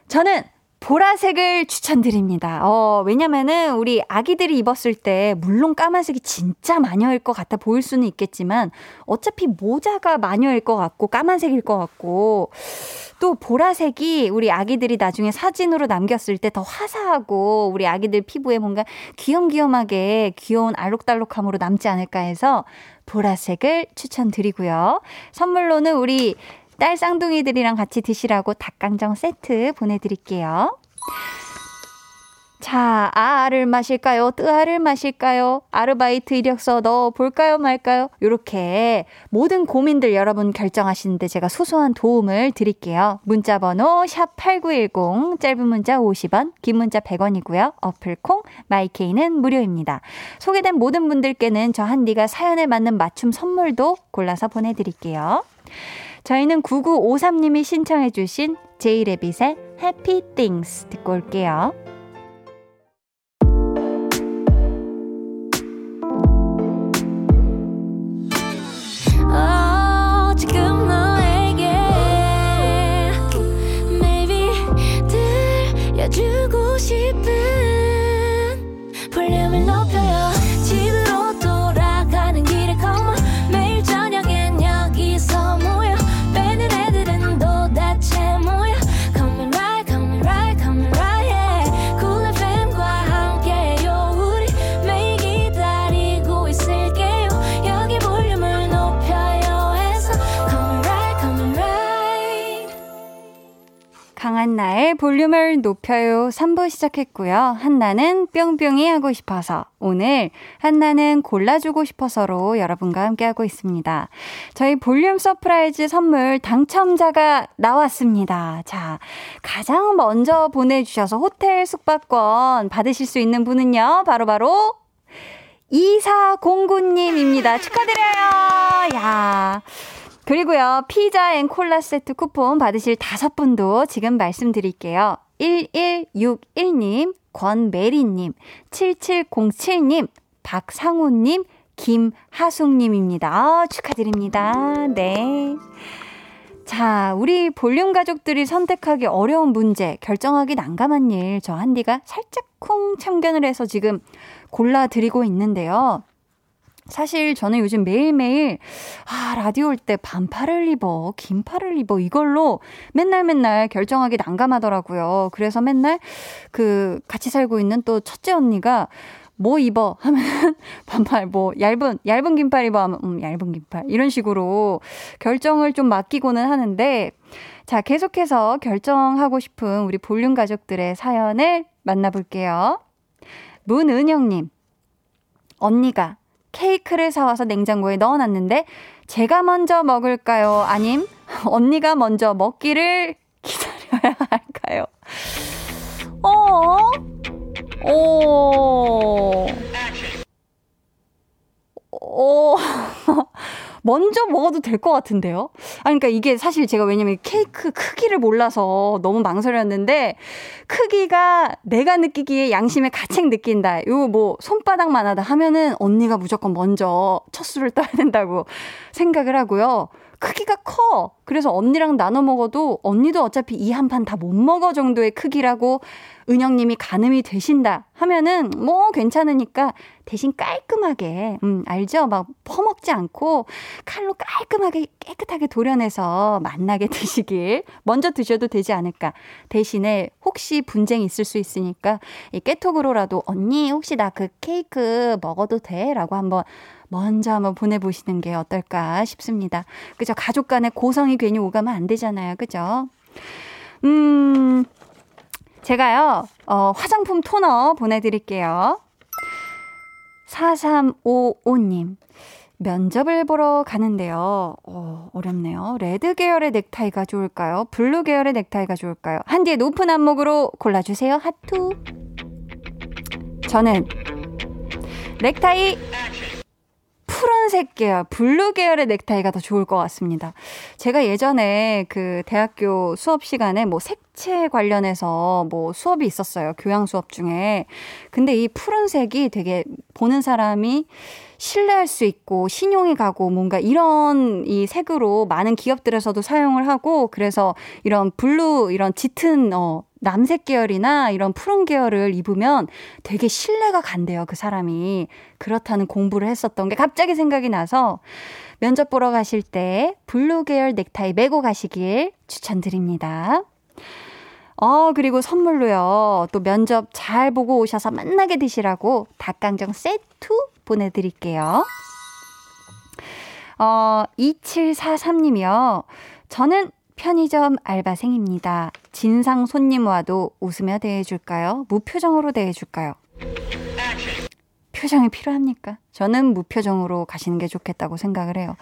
저는 보라색을 추천드립니다. 어, 왜냐면은 우리 아기들이 입었을 때 물론 까만색이 진짜 마녀일 것 같아 보일 수는 있겠지만 어차피 모자가 마녀일 것 같고 까만색일 것 같고 또 보라색이 우리 아기들이 나중에 사진으로 남겼을 때 더 화사하고 우리 아기들 피부에 뭔가 귀염귀염하게 귀여운 알록달록함으로 남지 않을까 해서 보라색을 추천드리고요. 선물로는 우리 딸 쌍둥이들이랑 같이 드시라고 닭강정 세트 보내드릴게요. 자, 아를 마실까요? 뜨아를 마실까요? 아르바이트 이력서 넣어 볼까요, 말까요? 요렇게 모든 고민들 여러분 결정하시는데 제가 소소한 도움을 드릴게요. 문자 번호 샵8910 짧은 문자 50원, 긴 문자 100원이고요. 어플 콩 마이케이는 무료입니다. 소개된 모든 분들께는 저 한디가 사연에 맞는 맞춤 선물도 골라서 보내 드릴게요. 저희는 9953님이 신청해주신 제이레빗의 Happy Things 듣고 올게요. 한나의 볼륨을 높여요 3부 시작했고요. 한나는 뿅뿅이 하고 싶어서 오늘 한나는 골라주고 싶어서로 여러분과 함께하고 있습니다. 저희 볼륨 surprise 선물 당첨자가 나왔습니다. 자, 가장 먼저 보내주셔서 호텔 숙박권 받으실 수 있는 분은요. 바로바로 바로 2409님입니다. 축하드려요. 야. 그리고요, 피자 and 콜라 세트 쿠폰 받으실 다섯 분도 지금 말씀드릴게요. 1161님, 권메리님, 7707님, 박상호님, 김하숙님입니다. 아, 축하드립니다. 네. 자, 우리 볼륨 가족들이 선택하기 어려운 문제, 결정하기 난감한 일, 저 한디가 살짝 쿵 참견을 해서 지금 골라드리고 있는데요. 사실 저는 요즘 매일매일, 아, 라디오 올 때 반팔을 입어, 긴팔을 입어, 이걸로 맨날 맨날 결정하기 난감하더라고요. 그래서 맨날 그 같이 살고 있는 또 첫째 언니가 뭐 입어? 하면은 반팔, 뭐 얇은, 얇은 긴팔 입어 하면, 음, 얇은 긴팔. 이런 식으로 결정을 좀 맡기고는 하는데, 자, 계속해서 결정하고 싶은 우리 볼륨 가족들의 사연을 만나볼게요. 문은영님, 언니가 케이크를 사와서 냉장고에 넣어놨는데 제가 먼저 먹을까요? 아님 언니가 먼저 먹기를 기다려야 할까요? 어? 오. 오. 먼저 먹어도 될 것 같은데요? 아, 그러니까 이게 사실 제가 왜냐면 케이크 크기를 몰라서 너무 망설였는데, 크기가 내가 느끼기에 양심의 가책 느낀다. 요 뭐 손바닥만 하다 하면은 언니가 무조건 먼저 첫 수를 떠야 된다고 생각을 하고요. 크기가 커. 그래서 언니랑 나눠 먹어도 언니도 어차피 이 한 판 다 못 먹어 정도의 크기라고 은영님이 가늠이 되신다 하면은 뭐 괜찮으니까 대신 깔끔하게, 음, 알죠? 막 퍼먹지 않고 칼로 깔끔하게 깨끗하게 도려내서 맛나게 드시길 먼저 드셔도 되지 않을까. 대신에 혹시 분쟁이 있을 수 있으니까 이 깨톡으로라도 언니 혹시 나 그 케이크 먹어도 돼? 라고 한번 먼저 한번 보내보시는 게 어떨까 싶습니다. 그죠? 가족 간의 고성이 괜히 오가면 안 되잖아요. 그죠? 음, 제가요, 어, 화장품 토너 보내드릴게요. 4355님. 면접을 보러 가는데요. 어, 어렵네요. red 계열의 넥타이가 좋을까요? blue 계열의 넥타이가 좋을까요? 한디의 높은 안목으로 골라주세요. 하트. 저는 넥타이 푸른색 계열, blue 계열의 넥타이가 더 좋을 것 같습니다. 제가 예전에 그 대학교 수업 시간에 뭐 색채 관련해서 뭐 수업이 있었어요. 교양 수업 중에. 근데 이 푸른색이 되게 보는 사람이 신뢰할 수 있고 신용이 가고 뭔가 이런 이 색으로 많은 기업들에서도 사용을 하고 그래서 이런 blue 이런 짙은 어 남색 계열이나 이런 푸른 계열을 입으면 되게 신뢰가 간대요, 그 사람이. 그렇다는 공부를 했었던 게 갑자기 생각이 나서 면접 보러 가실 때 blue 계열 넥타이 매고 가시길 추천드립니다. 어, 그리고 선물로요. 또 면접 잘 보고 오셔서 맛나게 드시라고 닭강정 세트 보내드릴게요. 어, 2743님이요. 저는 편의점 알바생입니다. 진상 손님 와도 웃으며 대해줄까요? 무표정으로 대해줄까요? 표정이 필요합니까? 저는 무표정으로 가시는 게 좋겠다고 생각을 해요.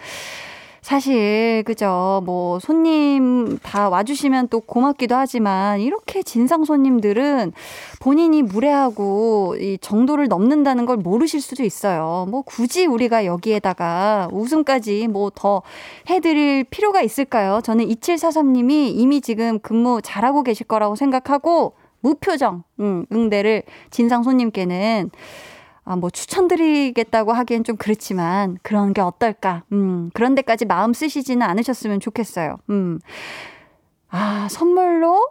사실 그죠 뭐 손님 다 와주시면 또 고맙기도 하지만 이렇게 진상 손님들은 본인이 무례하고 이 정도를 넘는다는 걸 모르실 수도 있어요. 뭐 굳이 우리가 여기에다가 웃음까지 뭐 더 해드릴 필요가 있을까요? 저는 2743님이 이미 지금 근무 잘하고 계실 거라고 생각하고 무표정 응, 응대를 진상 손님께는 아, 뭐 추천드리겠다고 하기엔 좀 그렇지만 그런 게 어떨까? 음, 그런 데까지 마음 쓰시지는 않으셨으면 좋겠어요. 음. 아, 선물로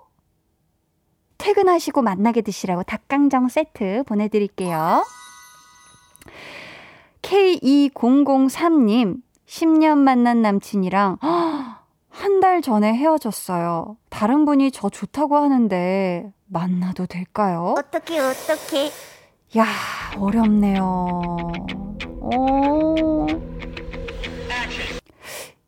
퇴근하시고 만나게 드시라고 닭강정 세트 보내드릴게요. K2003님, 10년 만난 남친이랑 한 달 전에 헤어졌어요. 다른 분이 저 좋다고 하는데 만나도 될까요? 어떻게, 어떻게. 야, 어렵네요. 어.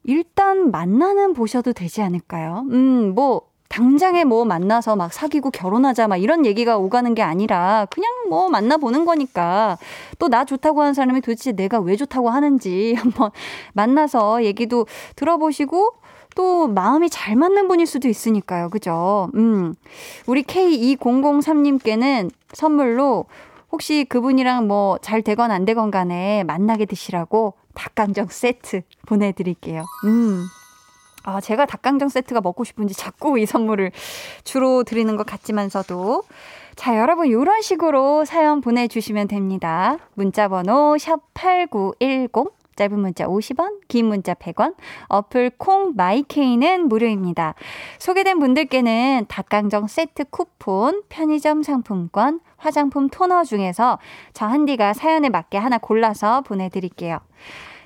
일단 만나는 보셔도 되지 않을까요? 음, 뭐 당장에 뭐 만나서 막 사귀고 결혼하자 막 이런 얘기가 오가는 게 아니라 그냥 뭐 만나보는 거니까 또 나 좋다고 하는 사람이 도대체 내가 왜 좋다고 하는지 한번 만나서 얘기도 들어보시고 또 마음이 잘 맞는 분일 수도 있으니까요. 그죠? 음. 우리 K2003님께는 선물로 혹시 그분이랑 뭐 잘 되건 안 되건 간에 만나게 드시라고 닭강정 세트 보내드릴게요. 음. 아, 제가 닭강정 세트가 먹고 싶은지 자꾸 이 선물을 주로 드리는 것 같지만서도. 자, 여러분, 이런 식으로 사연 보내주시면 됩니다. 문자번호 샵8910, 짧은 문자 50원, 긴 문자 100원, 어플 콩 마이케이는 무료입니다. 소개된 분들께는 닭강정 세트 쿠폰, 편의점 상품권, 화장품 토너 중에서 저 한디가 사연에 맞게 하나 골라서 보내드릴게요.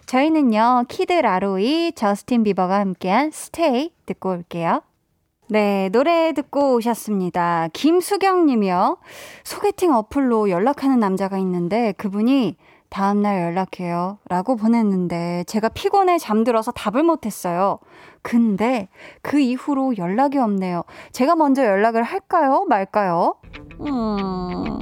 저희는요, 키드 라로이, 저스틴 비버가 함께한 Stay 듣고 올게요. 네, 노래 듣고 오셨습니다. 김수경 님이요. 소개팅 어플로 연락하는 남자가 있는데 그분이 다음날 연락해요. 라고 보냈는데 제가 피곤해 잠들어서 답을 못했어요. 근데 그 이후로 연락이 없네요. 제가 먼저 연락을 할까요? 말까요? 음.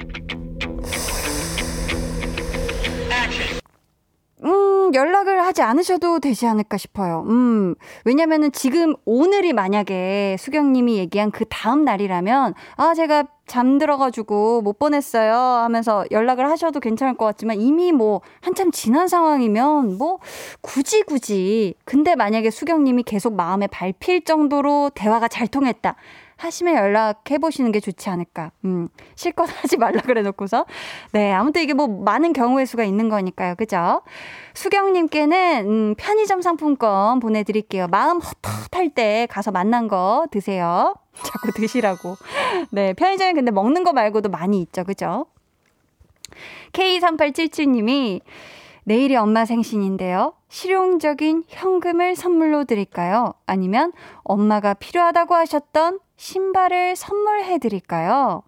음, 연락을 하지 않으셔도 되지 않을까 싶어요. 음, 왜냐면은 지금 오늘이 만약에 수경님이 얘기한 그 다음 날이라면, 아, 제가 잠들어가지고 못 보냈어요 하면서 연락을 하셔도 괜찮을 것 같지만 이미 뭐 한참 지난 상황이면 뭐 굳이 굳이. 근데 만약에 수경님이 계속 마음에 밟힐 정도로 대화가 잘 통했다. 하시면 연락해 보시는 게 좋지 않을까. 음, 실컷 하지 말라 그래 놓고서. 네, 아무튼 이게 뭐 많은 경우의 수가 있는 거니까요. 그죠? 수경님께는 음, 편의점 상품권 보내드릴게요. 마음 헛헛할 때 가서 만난 거 드세요. 자꾸 드시라고. 네, 편의점에 근데 먹는 거 말고도 많이 있죠. 그죠? K3877님이 내일이 엄마 생신인데요. 실용적인 현금을 선물로 드릴까요? 아니면 엄마가 필요하다고 하셨던 신발을 선물해 드릴까요?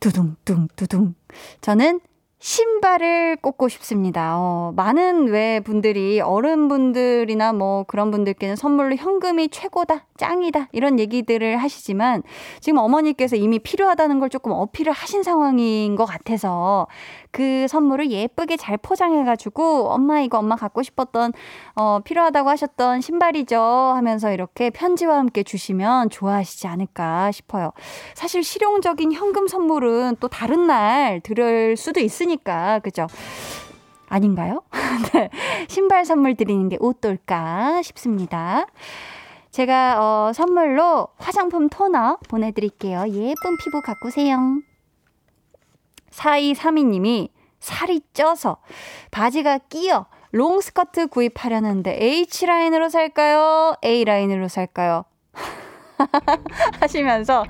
두둥, 둥, 두둥. 저는 신발을 꽂고 싶습니다. 어, 많은 왜 분들이 어른분들이나 뭐 그런 분들께는 선물로 현금이 최고다, 짱이다 이런 얘기들을 하시지만 지금 어머니께서 이미 필요하다는 걸 조금 어필을 하신 상황인 것 같아서 그 선물을 예쁘게 잘 포장해가지고 엄마 이거 엄마 갖고 싶었던 어, 필요하다고 하셨던 신발이죠 하면서 이렇게 편지와 함께 주시면 좋아하시지 않을까 싶어요. 사실 실용적인 현금 선물은 또 다른 날 들을 수도 있으니까 그죠? 아닌가요? 네. 신발 선물 드리는 게 어떨까 싶습니다. 제가 어, 선물로 화장품 토너 보내드릴게요. 예쁜 피부 가꾸세요. 4232님이 살이 쪄서 바지가 끼어 롱스커트 구입하려는데 H라인으로 살까요? A라인으로 살까요? 하시면서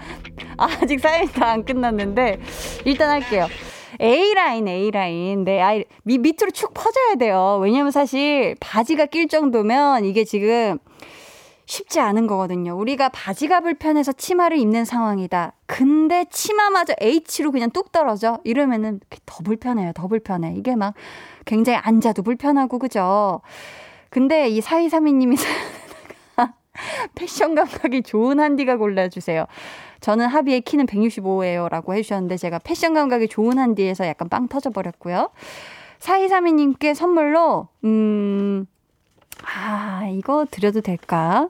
아직 사연이 다 안 끝났는데 일단 할게요. A라인, A라인. 네, 아이, 밑, 밑으로 축 퍼져야 돼요. 왜냐면 사실 바지가 낄 정도면 이게 지금 쉽지 않은 거거든요. 우리가 바지가 불편해서 치마를 입는 상황이다. 근데 치마마저 H로 그냥 뚝 떨어져. 이러면은 더 불편해요. 더 불편해. 이게 막 굉장히 앉아도 불편하고, 그죠? 근데 이 사이사미님이 패션 감각이 좋은 한디가 골라주세요. 저는 합의의 키는 165예요. 라고 해주셨는데 제가 패션 감각이 좋은 한디에서 약간 빵 터져버렸고요. 사이사미님께 선물로, 음, 아, 이거 드려도 될까?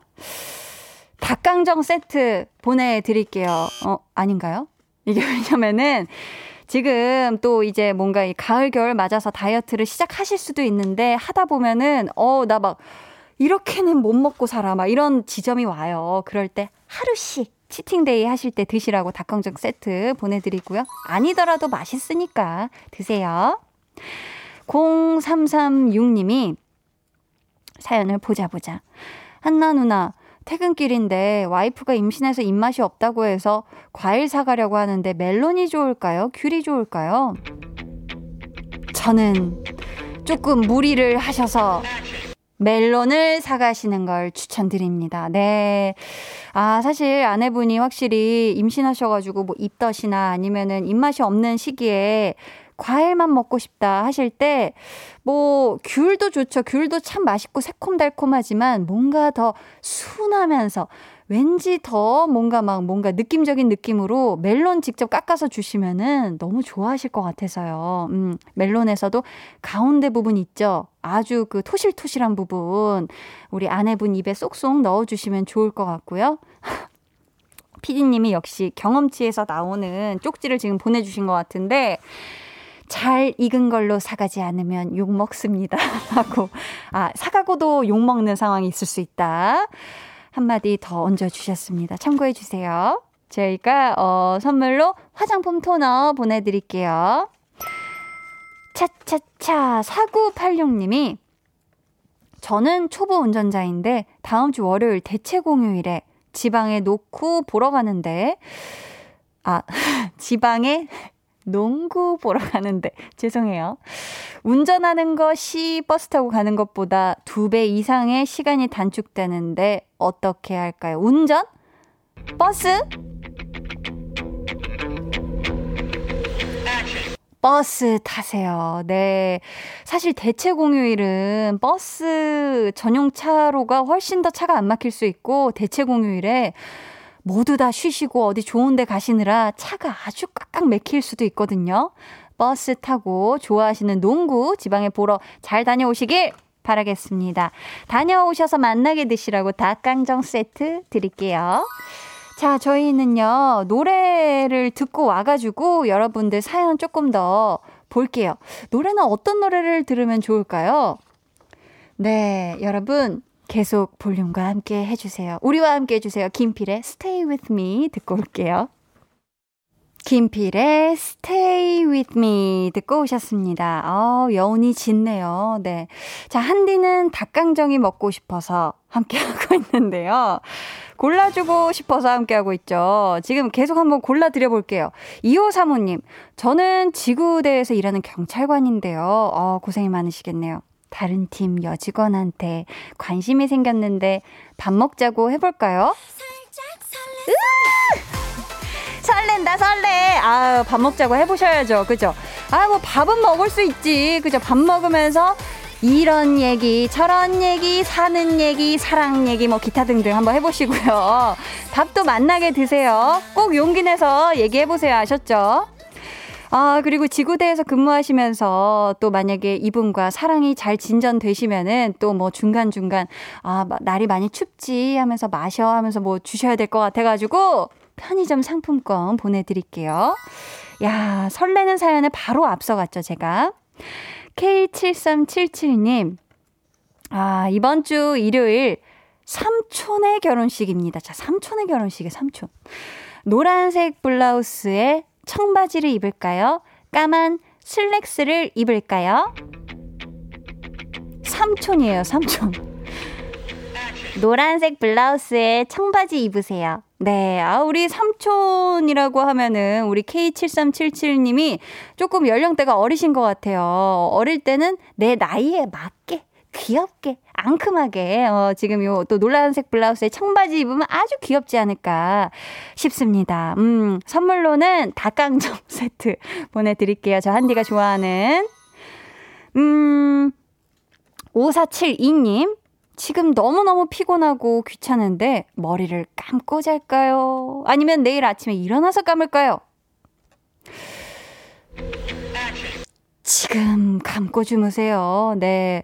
닭강정 세트 보내드릴게요. 어, 아닌가요? 이게 왜냐면은, 지금 또 이제 뭔가 이 가을, 겨울 맞아서 다이어트를 시작하실 수도 있는데, 하다 보면은, 어, 나 막, 이렇게는 못 먹고 살아. 막 이런 지점이 와요. 그럴 때 하루씩 치팅데이 하실 때 드시라고 닭강정 세트 보내드리고요. 아니더라도 맛있으니까 드세요. 0336님이 사연을 보자 보자. 한나 누나, 퇴근길인데 와이프가 임신해서 입맛이 없다고 해서 과일 사가려고 하는데 멜론이 좋을까요? 귤이 좋을까요? 저는 조금 무리를 하셔서 멜론을 사가시는 걸 추천드립니다. 네. 아, 사실 아내분이 확실히 임신하셔가지고 뭐 입덧이나 아니면은 입맛이 없는 시기에 과일만 먹고 싶다 하실 때, 뭐, 귤도 좋죠. 귤도 참 맛있고 새콤달콤하지만 뭔가 더 순하면서 왠지 더 뭔가 막 뭔가 느낌적인 느낌으로 멜론 직접 깎아서 주시면은 너무 좋아하실 것 같아서요. 음, 멜론에서도 가운데 부분 있죠? 아주 그 토실토실한 부분. 우리 아내분 입에 쏙쏙 넣어주시면 좋을 것 같고요. 피디님이 역시 경험치에서 나오는 쪽지를 지금 보내주신 것 같은데, 잘 익은 걸로 사가지 않으면 욕 먹습니다. 하고, 아, 사가고도 욕 먹는 상황이 있을 수 있다. 한마디 더 얹어주셨습니다. 참고해 주세요. 저희가, 어, 선물로 화장품 토너 보내드릴게요. 차차차 4986님이 저는 초보 운전자인데 다음 주 월요일 대체 공휴일에 지방에 놓고 보러 가는데 아 지방에 농구 보러 가는데 죄송해요. 운전하는 것이 버스 타고 가는 것보다 두 배 이상의 시간이 단축되는데 어떻게 할까요? 운전? 버스? 버스 타세요. 네. 사실 대체 공휴일은 버스 전용 차로가 훨씬 더 차가 안 막힐 수 있고 대체 공휴일에 모두 다 쉬시고 어디 좋은 데 가시느라 차가 아주 꽉꽉 막힐 수도 있거든요. 버스 타고 좋아하시는 농구 지방에 보러 잘 다녀오시길 바라겠습니다. 다녀오셔서 만나게 드시라고 닭강정 세트 드릴게요. 자, 저희는요, 노래를 듣고 와가지고 여러분들 사연 조금 더 볼게요. 노래는 어떤 노래를 들으면 좋을까요? 네, 여러분, 계속 볼륨과 함께 해주세요. 우리와 함께 해주세요. 김필의 Stay With Me 듣고 올게요. 김필의 Stay With Me 듣고 오셨습니다. 어, 여운이 짙네요. 네. 자, 한디는 닭강정이 먹고 싶어서 함께하고 있는데요. 골라주고 싶어서 함께하고 있죠. 지금 계속 한번 골라드려볼게요. 2호 사모님, 저는 지구대에서 일하는 경찰관인데요. 어, 고생이 많으시겠네요. 다른 팀 여직원한테 관심이 생겼는데 밥 먹자고 해볼까요? 설렌다 설레. 아유 밥 먹자고 해보셔야죠. 그죠? 아 뭐 밥은 먹을 수 있지. 그죠? 밥 먹으면서 이런 얘기 저런 얘기 사는 얘기 사랑 얘기 뭐 기타 등등 한번 해보시고요. 밥도 만나게 드세요. 꼭 용기 내서 얘기해보세요. 아셨죠 아, 그리고 지구대에서 근무하시면서 또 만약에 이분과 사랑이 잘 진전되시면은 또 뭐 중간중간, 아, 날이 많이 춥지 하면서 마셔 하면서 뭐 주셔야 될 것 같아가지고 편의점 상품권 보내드릴게요. 야, 설레는 사연을 바로 앞서갔죠, 제가. K7377님, 아, 이번 주 일요일 삼촌의 결혼식입니다. 자, 삼촌의 결혼식에 삼촌. 노란색 블라우스에 청바지를 입을까요? 까만 슬랙스를 입을까요? 삼촌이에요, 삼촌. 노란색 블라우스에 청바지 입으세요. 네. 아, 우리 삼촌이라고 하면은 우리 K7377님이 조금 연령대가 어리신 것 같아요. 어릴 때는 내 나이에 맞게 귀엽게 앙큼하게 어, 지금 요 또 노란색 블라우스에 청바지 입으면 아주 귀엽지 않을까 싶습니다. 음, 선물로는 닭강정 세트 보내드릴게요. 저 한디가 좋아하는 음 5472님 지금 너무너무 피곤하고 귀찮은데 머리를 감고 잘까요? 아니면 내일 아침에 일어나서 감을까요? 지금 감고 주무세요. 네.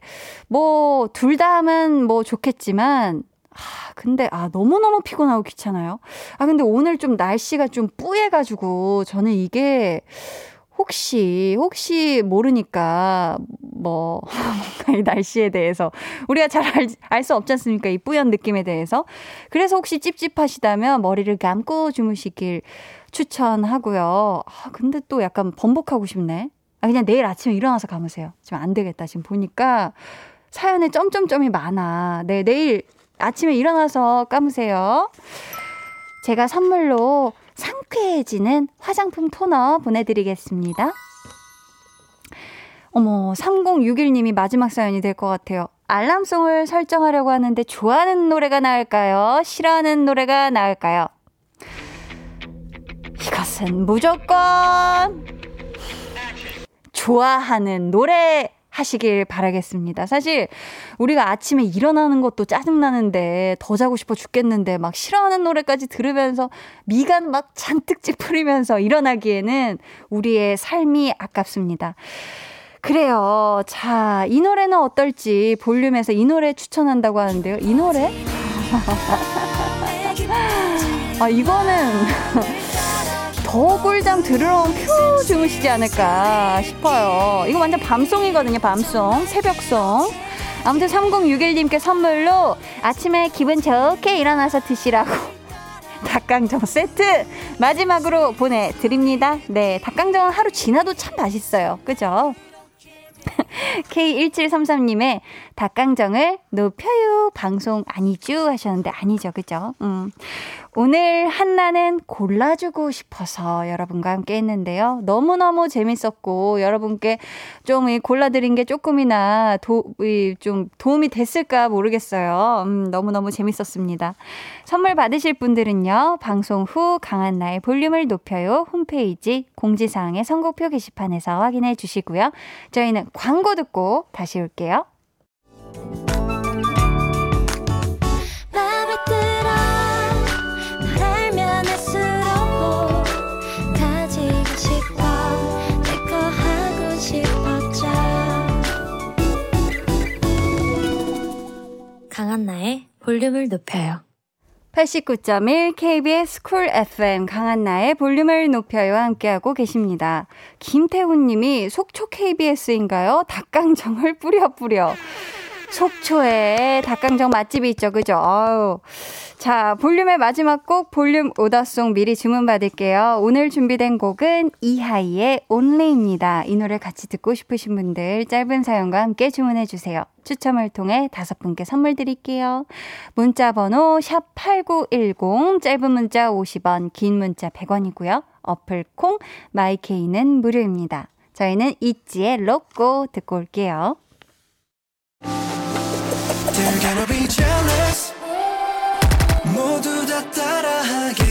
뭐, 둘 다 하면 뭐 좋겠지만, 아, 근데, 아, 너무너무 피곤하고 귀찮아요. 아, 근데 오늘 좀 날씨가 좀 뿌해가지고, 저는 이게, 혹시, 혹시 모르니까, 뭐, 이 날씨에 대해서. 우리가 잘알수 없지 않습니까? 이 뿌연 느낌에 대해서. 그래서 혹시 찝찝하시다면 머리를 감고 주무시길 추천하고요. 아, 근데 또 약간 번복하고 싶네. 아, 그냥 내일 아침에 일어나서 감으세요. 지금 안 되겠다. 지금 보니까 사연에 점점점이 많아. 네, 내일 아침에 일어나서 감으세요. 제가 선물로 상쾌해지는 화장품 토너 보내드리겠습니다. 어머, 3061님이 마지막 사연이 될 것 같아요. 알람송을 설정하려고 하는데 좋아하는 노래가 나을까요? 싫어하는 노래가 나을까요? 이것은 무조건 좋아하는 노래 하시길 바라겠습니다. 사실 우리가 아침에 일어나는 것도 짜증나는데 더 자고 싶어 죽겠는데 막 싫어하는 노래까지 들으면서 미간 막 잔뜩 찌푸리면서 일어나기에는 우리의 삶이 아깝습니다. 그래요. 자, 이 노래는 어떨지 볼륨에서 이 노래 추천한다고 하는데요. 이 노래? 아, 이거는 더 꿀잠 들으러 온표 주무시지 않을까 싶어요. 이거 완전 밤송이거든요, 밤송. 새벽송. 아무튼 3061님께 선물로 아침에 기분 좋게 일어나서 드시라고 닭강정 세트 마지막으로 보내드립니다. 네, 닭강정은 하루 지나도 참 맛있어요. 그죠? K1733님의 닭강정을 높여요 방송 아니죠 하셨는데 아니죠 그죠 음. 오늘 한나는 골라주고 싶어서 여러분과 함께 했는데요. 너무너무 재밌었고 여러분께 좀 골라드린 게 조금이나 도, 좀 도움이 됐을까 모르겠어요. 음, 너무너무 재밌었습니다. 선물 받으실 분들은요 방송 후 강한 나의 볼륨을 높여요 홈페이지 공지사항의 선곡표 게시판에서 확인해 주시고요. 저희는 광고 듣고 다시 올게요 강한나의 볼륨을 높여요. 89.1 KBS Cool FM 강한나의 볼륨을 높여요 함께하고 계십니다. 김태훈 님이 속초 KBS인가요? 닭강정을 뿌려 뿌려. 속초에 닭강정 맛집이 있죠. 그죠? 아유. 자, 볼륨의 마지막 곡 볼륨 order song 미리 주문 받을게요. 오늘 준비된 곡은 이하이의 Only입니다. 이 노래 같이 듣고 싶으신 분들 짧은 사연과 함께 주문해 주세요. 추첨을 통해 다섯 분께 선물 드릴게요. 문자 번호 샵 8910 짧은 문자 50원, 긴 문자 100원이고요. 어플 콩 마이케이는 무료입니다. 저희는 있지의 로꼬 듣고 올게요. Jealous. 모두 다 따라하게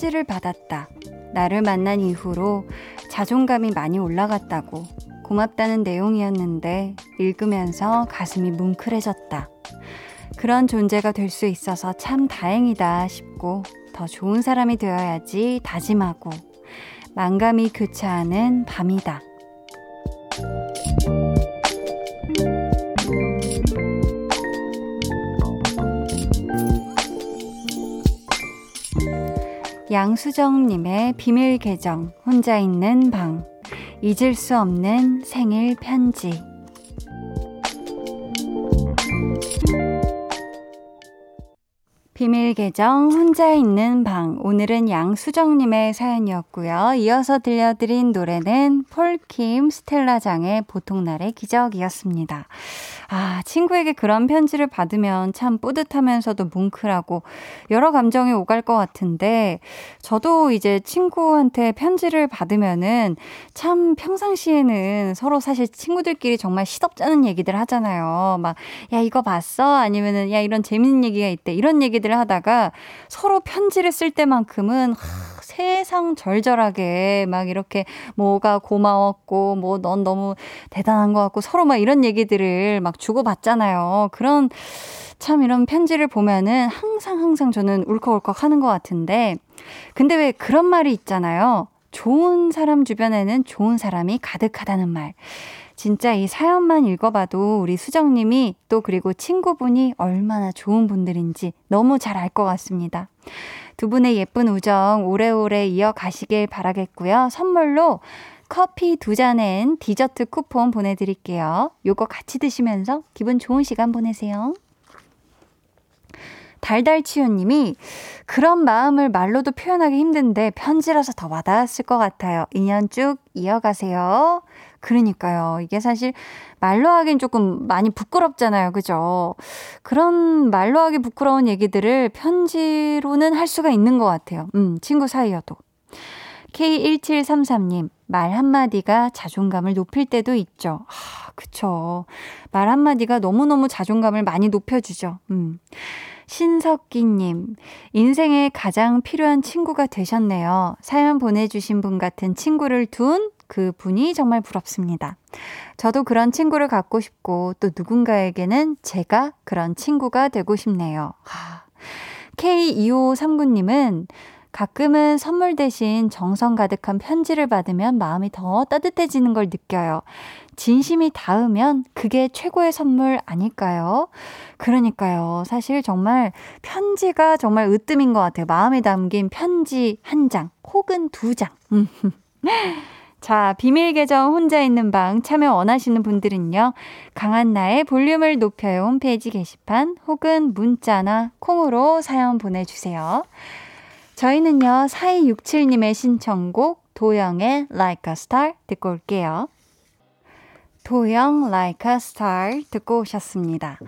편지를 받았다. 나를 만난 이후로 자존감이 많이 올라갔다고 고맙다는 내용이었는데 읽으면서 가슴이 뭉클해졌다. 그런 존재가 될 수 있어서 참 다행이다 싶고 더 좋은 사람이 되어야지 다짐하고 만감이 교차하는 밤이다. 양수정님의 비밀 계정, 혼자 있는 방. 잊을 수 없는 생일 편지. 비밀 계정 혼자 있는 방 오늘은 양수정님의 사연이었고요. 이어서 들려드린 노래는 폴킴 스텔라장의 보통날의 기적이었습니다. 아, 친구에게 그런 편지를 받으면 참 뿌듯하면서도 뭉클하고 여러 감정이 오갈 것 같은데 저도 이제 친구한테 편지를 받으면은 참 평상시에는 서로 사실 친구들끼리 정말 시덥잖은 얘기들 하잖아요. 막, 야, 이거 봤어? 아니면은, 야, 이런 재밌는 얘기가 있대. 이런 얘기들을 하다가 서로 편지를 쓸 때만큼은 하, 세상 절절하게 막 이렇게 뭐가 고마웠고 뭐 넌 너무 대단한 것 같고 서로 막 이런 얘기들을 막 주고받잖아요. 그런 참 이런 편지를 보면은 항상 항상 저는 울컥울컥 하는 것 같은데 근데 왜 그런 말이 있잖아요. 좋은 사람 주변에는 좋은 사람이 가득하다는 말. 진짜 이 사연만 읽어봐도 우리 수정님이 또 그리고 친구분이 얼마나 좋은 분들인지 너무 잘 알 것 같습니다. 두 분의 예쁜 우정 오래오래 이어가시길 바라겠고요. 선물로 커피 두 잔엔 디저트 쿠폰 보내드릴게요. 요거 같이 드시면서 기분 좋은 시간 보내세요. 달달치유님이 그런 마음을 말로도 표현하기 힘든데 편지라서 더 와닿았을 것 같아요. 2년 쭉 이어가세요. 그러니까요. 이게 사실 말로 하긴 조금 많이 부끄럽잖아요. 그죠? 그런 말로 하기 부끄러운 얘기들을 편지로는 할 수가 있는 것 같아요. 음, 친구 사이여도. K1733님, 말 한마디가 자존감을 높일 때도 있죠. 하, 그쵸. 말 한마디가 너무너무 자존감을 많이 높여주죠. 음. 신석기님, 인생에 가장 필요한 친구가 되셨네요. 사연 보내주신 분 같은 친구를 둔 그 분이 정말 부럽습니다. 저도 그런 친구를 갖고 싶고 또 누군가에게는 제가 그런 친구가 되고 싶네요. 하. K2539님은 가끔은 선물 대신 정성 가득한 편지를 받으면 마음이 더 따뜻해지는 걸 느껴요. 진심이 닿으면 그게 최고의 선물 아닐까요? 그러니까요. 사실 정말 편지가 정말 으뜸인 것 같아요. 마음에 담긴 편지 한 장 혹은 두 장. 자, 비밀 계정 혼자 있는 방 참여 원하시는 분들은요. 강한나의 볼륨을 높여요 홈페이지 게시판 혹은 문자나 콩으로 사연 보내주세요. 저희는요, 4267님의 신청곡 도영의 Like a Star 듣고 올게요. 도영 Like a Star 듣고 오셨습니다.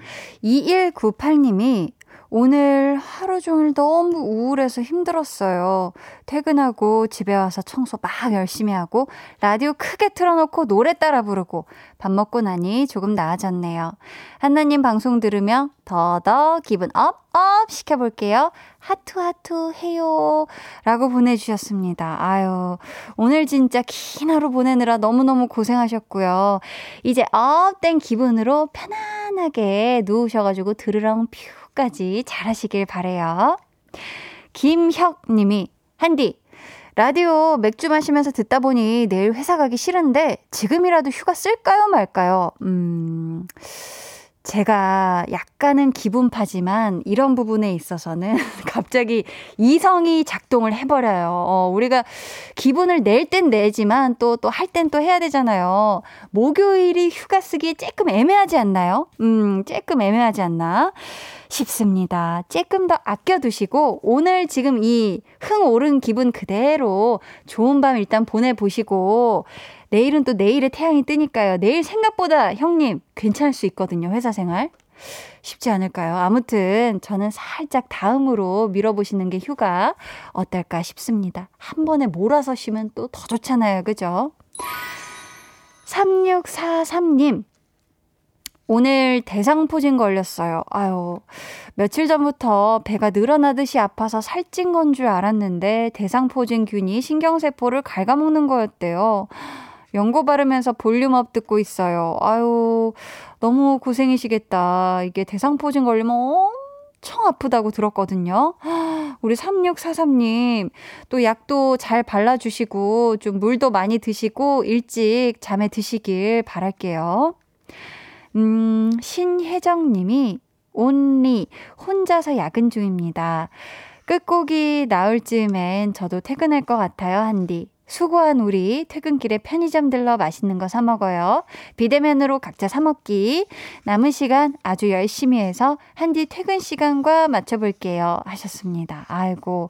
2198님이 오늘 하루 종일 너무 우울해서 힘들었어요. 퇴근하고 집에 와서 청소 막 열심히 하고 라디오 크게 틀어놓고 노래 따라 부르고 밥 먹고 나니 조금 나아졌네요. 한나님 방송 들으며 더더 기분 up, up 시켜볼게요. 하트, 하트 해요. 라고 보내주셨습니다. 아유, 오늘 진짜 긴 하루 보내느라 너무너무 고생하셨고요. 이제 up된 기분으로 편안하게 누우셔가지고 드르렁 퓨 까지 잘하시길 바래요. 김혁 님이, 한디, 라디오 맥주 마시면서 듣다 보니 내일 회사 가기 싫은데 지금이라도 휴가 쓸까요 말까요? 음, 제가 약간은 기분파지만 이런 부분에 있어서는 갑자기 이성이 작동을 해버려요. 어, 우리가 기분을 낼 땐 내지만 또, 또 할 땐 또 해야 되잖아요. 목요일이 휴가 쓰기 조금 애매하지 않나요? 음, 조금 애매하지 않나 싶습니다. 조금 더 아껴두시고 오늘 지금 이 흥 오른 기분 그대로 좋은 밤 일단 보내보시고 내일은 또 내일의 태양이 뜨니까요. 내일 생각보다 형님 괜찮을 수 있거든요. 회사 생활. 쉽지 않을까요? 아무튼 저는 살짝 다음으로 밀어보시는 게 휴가 어떨까 싶습니다. 한 번에 몰아서 쉬면 또 더 좋잖아요. 그죠? 3643님. 오늘 대상포진 걸렸어요. 아유, 며칠 전부터 배가 늘어나듯이 아파서 살찐 건 줄 알았는데 대상포진균이 신경세포를 갉아먹는 거였대요. 연고 바르면서 볼륨업 듣고 있어요. 아유, 너무 고생이시겠다. 이게 대상포진 걸리면 엄청 아프다고 들었거든요. 우리 3643님, 또 약도 잘 발라주시고, 좀 물도 많이 드시고, 일찍 잠에 드시길 바랄게요. 음, 신혜정님이, 온리, 혼자서 야근 중입니다. 끝곡이 나올 즈음엔 저도 퇴근할 것 같아요, 한디. 수고한 우리 퇴근길에 편의점 들러 맛있는 거 사 먹어요. 비대면으로 각자 사 먹기. 남은 시간 아주 열심히 해서 한디 퇴근 시간과 맞춰볼게요. 하셨습니다. 아이고.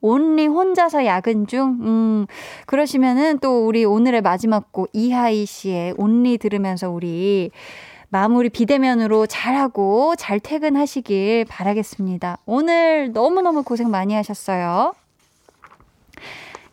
온리 혼자서 야근 중, 음, 그러시면은 또 우리 오늘의 마지막 곡 이하이 씨의 온리 들으면서 우리 마무리 비대면으로 잘하고 잘 퇴근하시길 바라겠습니다. 오늘 너무너무 고생 많이 하셨어요.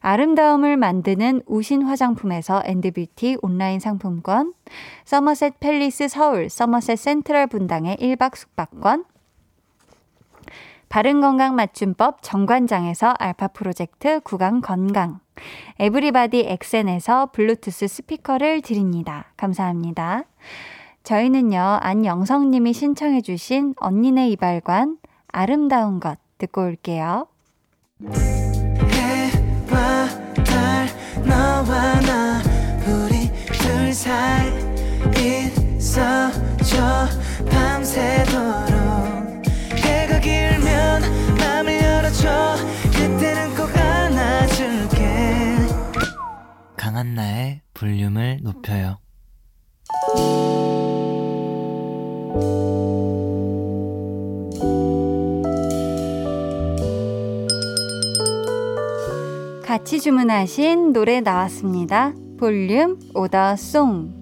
아름다움을 만드는 우신 화장품에서 엔드뷰티 온라인 상품권, 서머셋 팰리스 서울 서머셋 센트럴 분당의 1박 숙박권, 바른건강 맞춤법 정관장에서 알파 프로젝트 구강 건강. 에브리바디 엑센에서 블루투스 스피커를 드립니다. 감사합니다. 저희는요, 안영성님이 신청해주신 언니네 이발관 아름다운 것 듣고 올게요. 너와 나, 우리 둘 사이 있어줘, 밤새도록. 해가 길면 같이 주문하신 노래 나왔습니다. 볼륨 오더 송.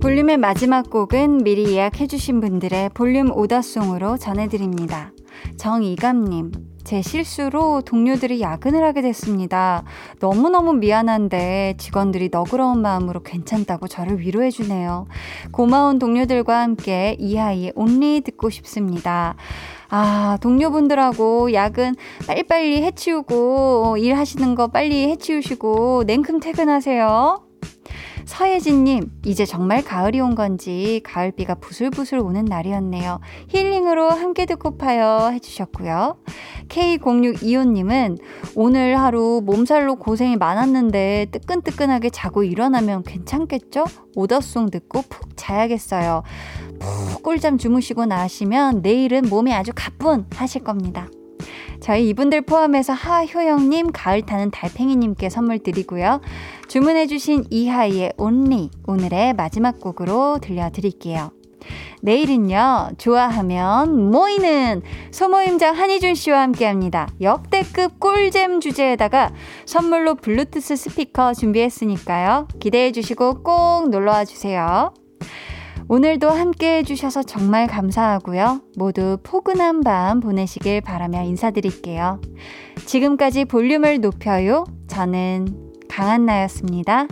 볼륨의 마지막 곡은 미리 예약해주신 분들의 볼륨 오더송으로 전해드립니다. 정이감님, 제 실수로 동료들이 야근을 하게 됐습니다. 너무너무 미안한데 직원들이 너그러운 마음으로 괜찮다고 저를 위로해주네요. 고마운 동료들과 함께 이하이의 온리 듣고 싶습니다. 아, 동료분들하고 야근 빨리빨리 해치우고 일하시는 거 빨리 해치우시고 냉큼 퇴근하세요. 서예진님, 이제 정말 가을이 온 건지 가을비가 부슬부슬 오는 날이었네요. 힐링으로 함께 듣고파요 해주셨고요. K0625님은 오늘 하루 몸살로 고생이 많았는데 뜨끈뜨끈하게 자고 일어나면 괜찮겠죠? 오더송 듣고 푹 자야겠어요. 푹 꿀잠 주무시고 나시면 내일은 몸이 아주 가뿐 하실 겁니다. 저희 이분들 포함해서 하효영님, 가을 타는 달팽이님께 선물 드리고요. 주문해주신 이하이의 온리 오늘의 마지막 곡으로 들려드릴게요. 내일은요, 좋아하면 모이는 소모임장 한희준 씨와 함께 합니다. 역대급 꿀잼 주제에다가 선물로 블루투스 스피커 준비했으니까요. 기대해 주시고 꼭 놀러와 주세요. 오늘도 함께 해주셔서 정말 감사하고요. 모두 포근한 밤 보내시길 바라며 인사드릴게요. 지금까지 볼륨을 높여요. 저는 강한나였습니다.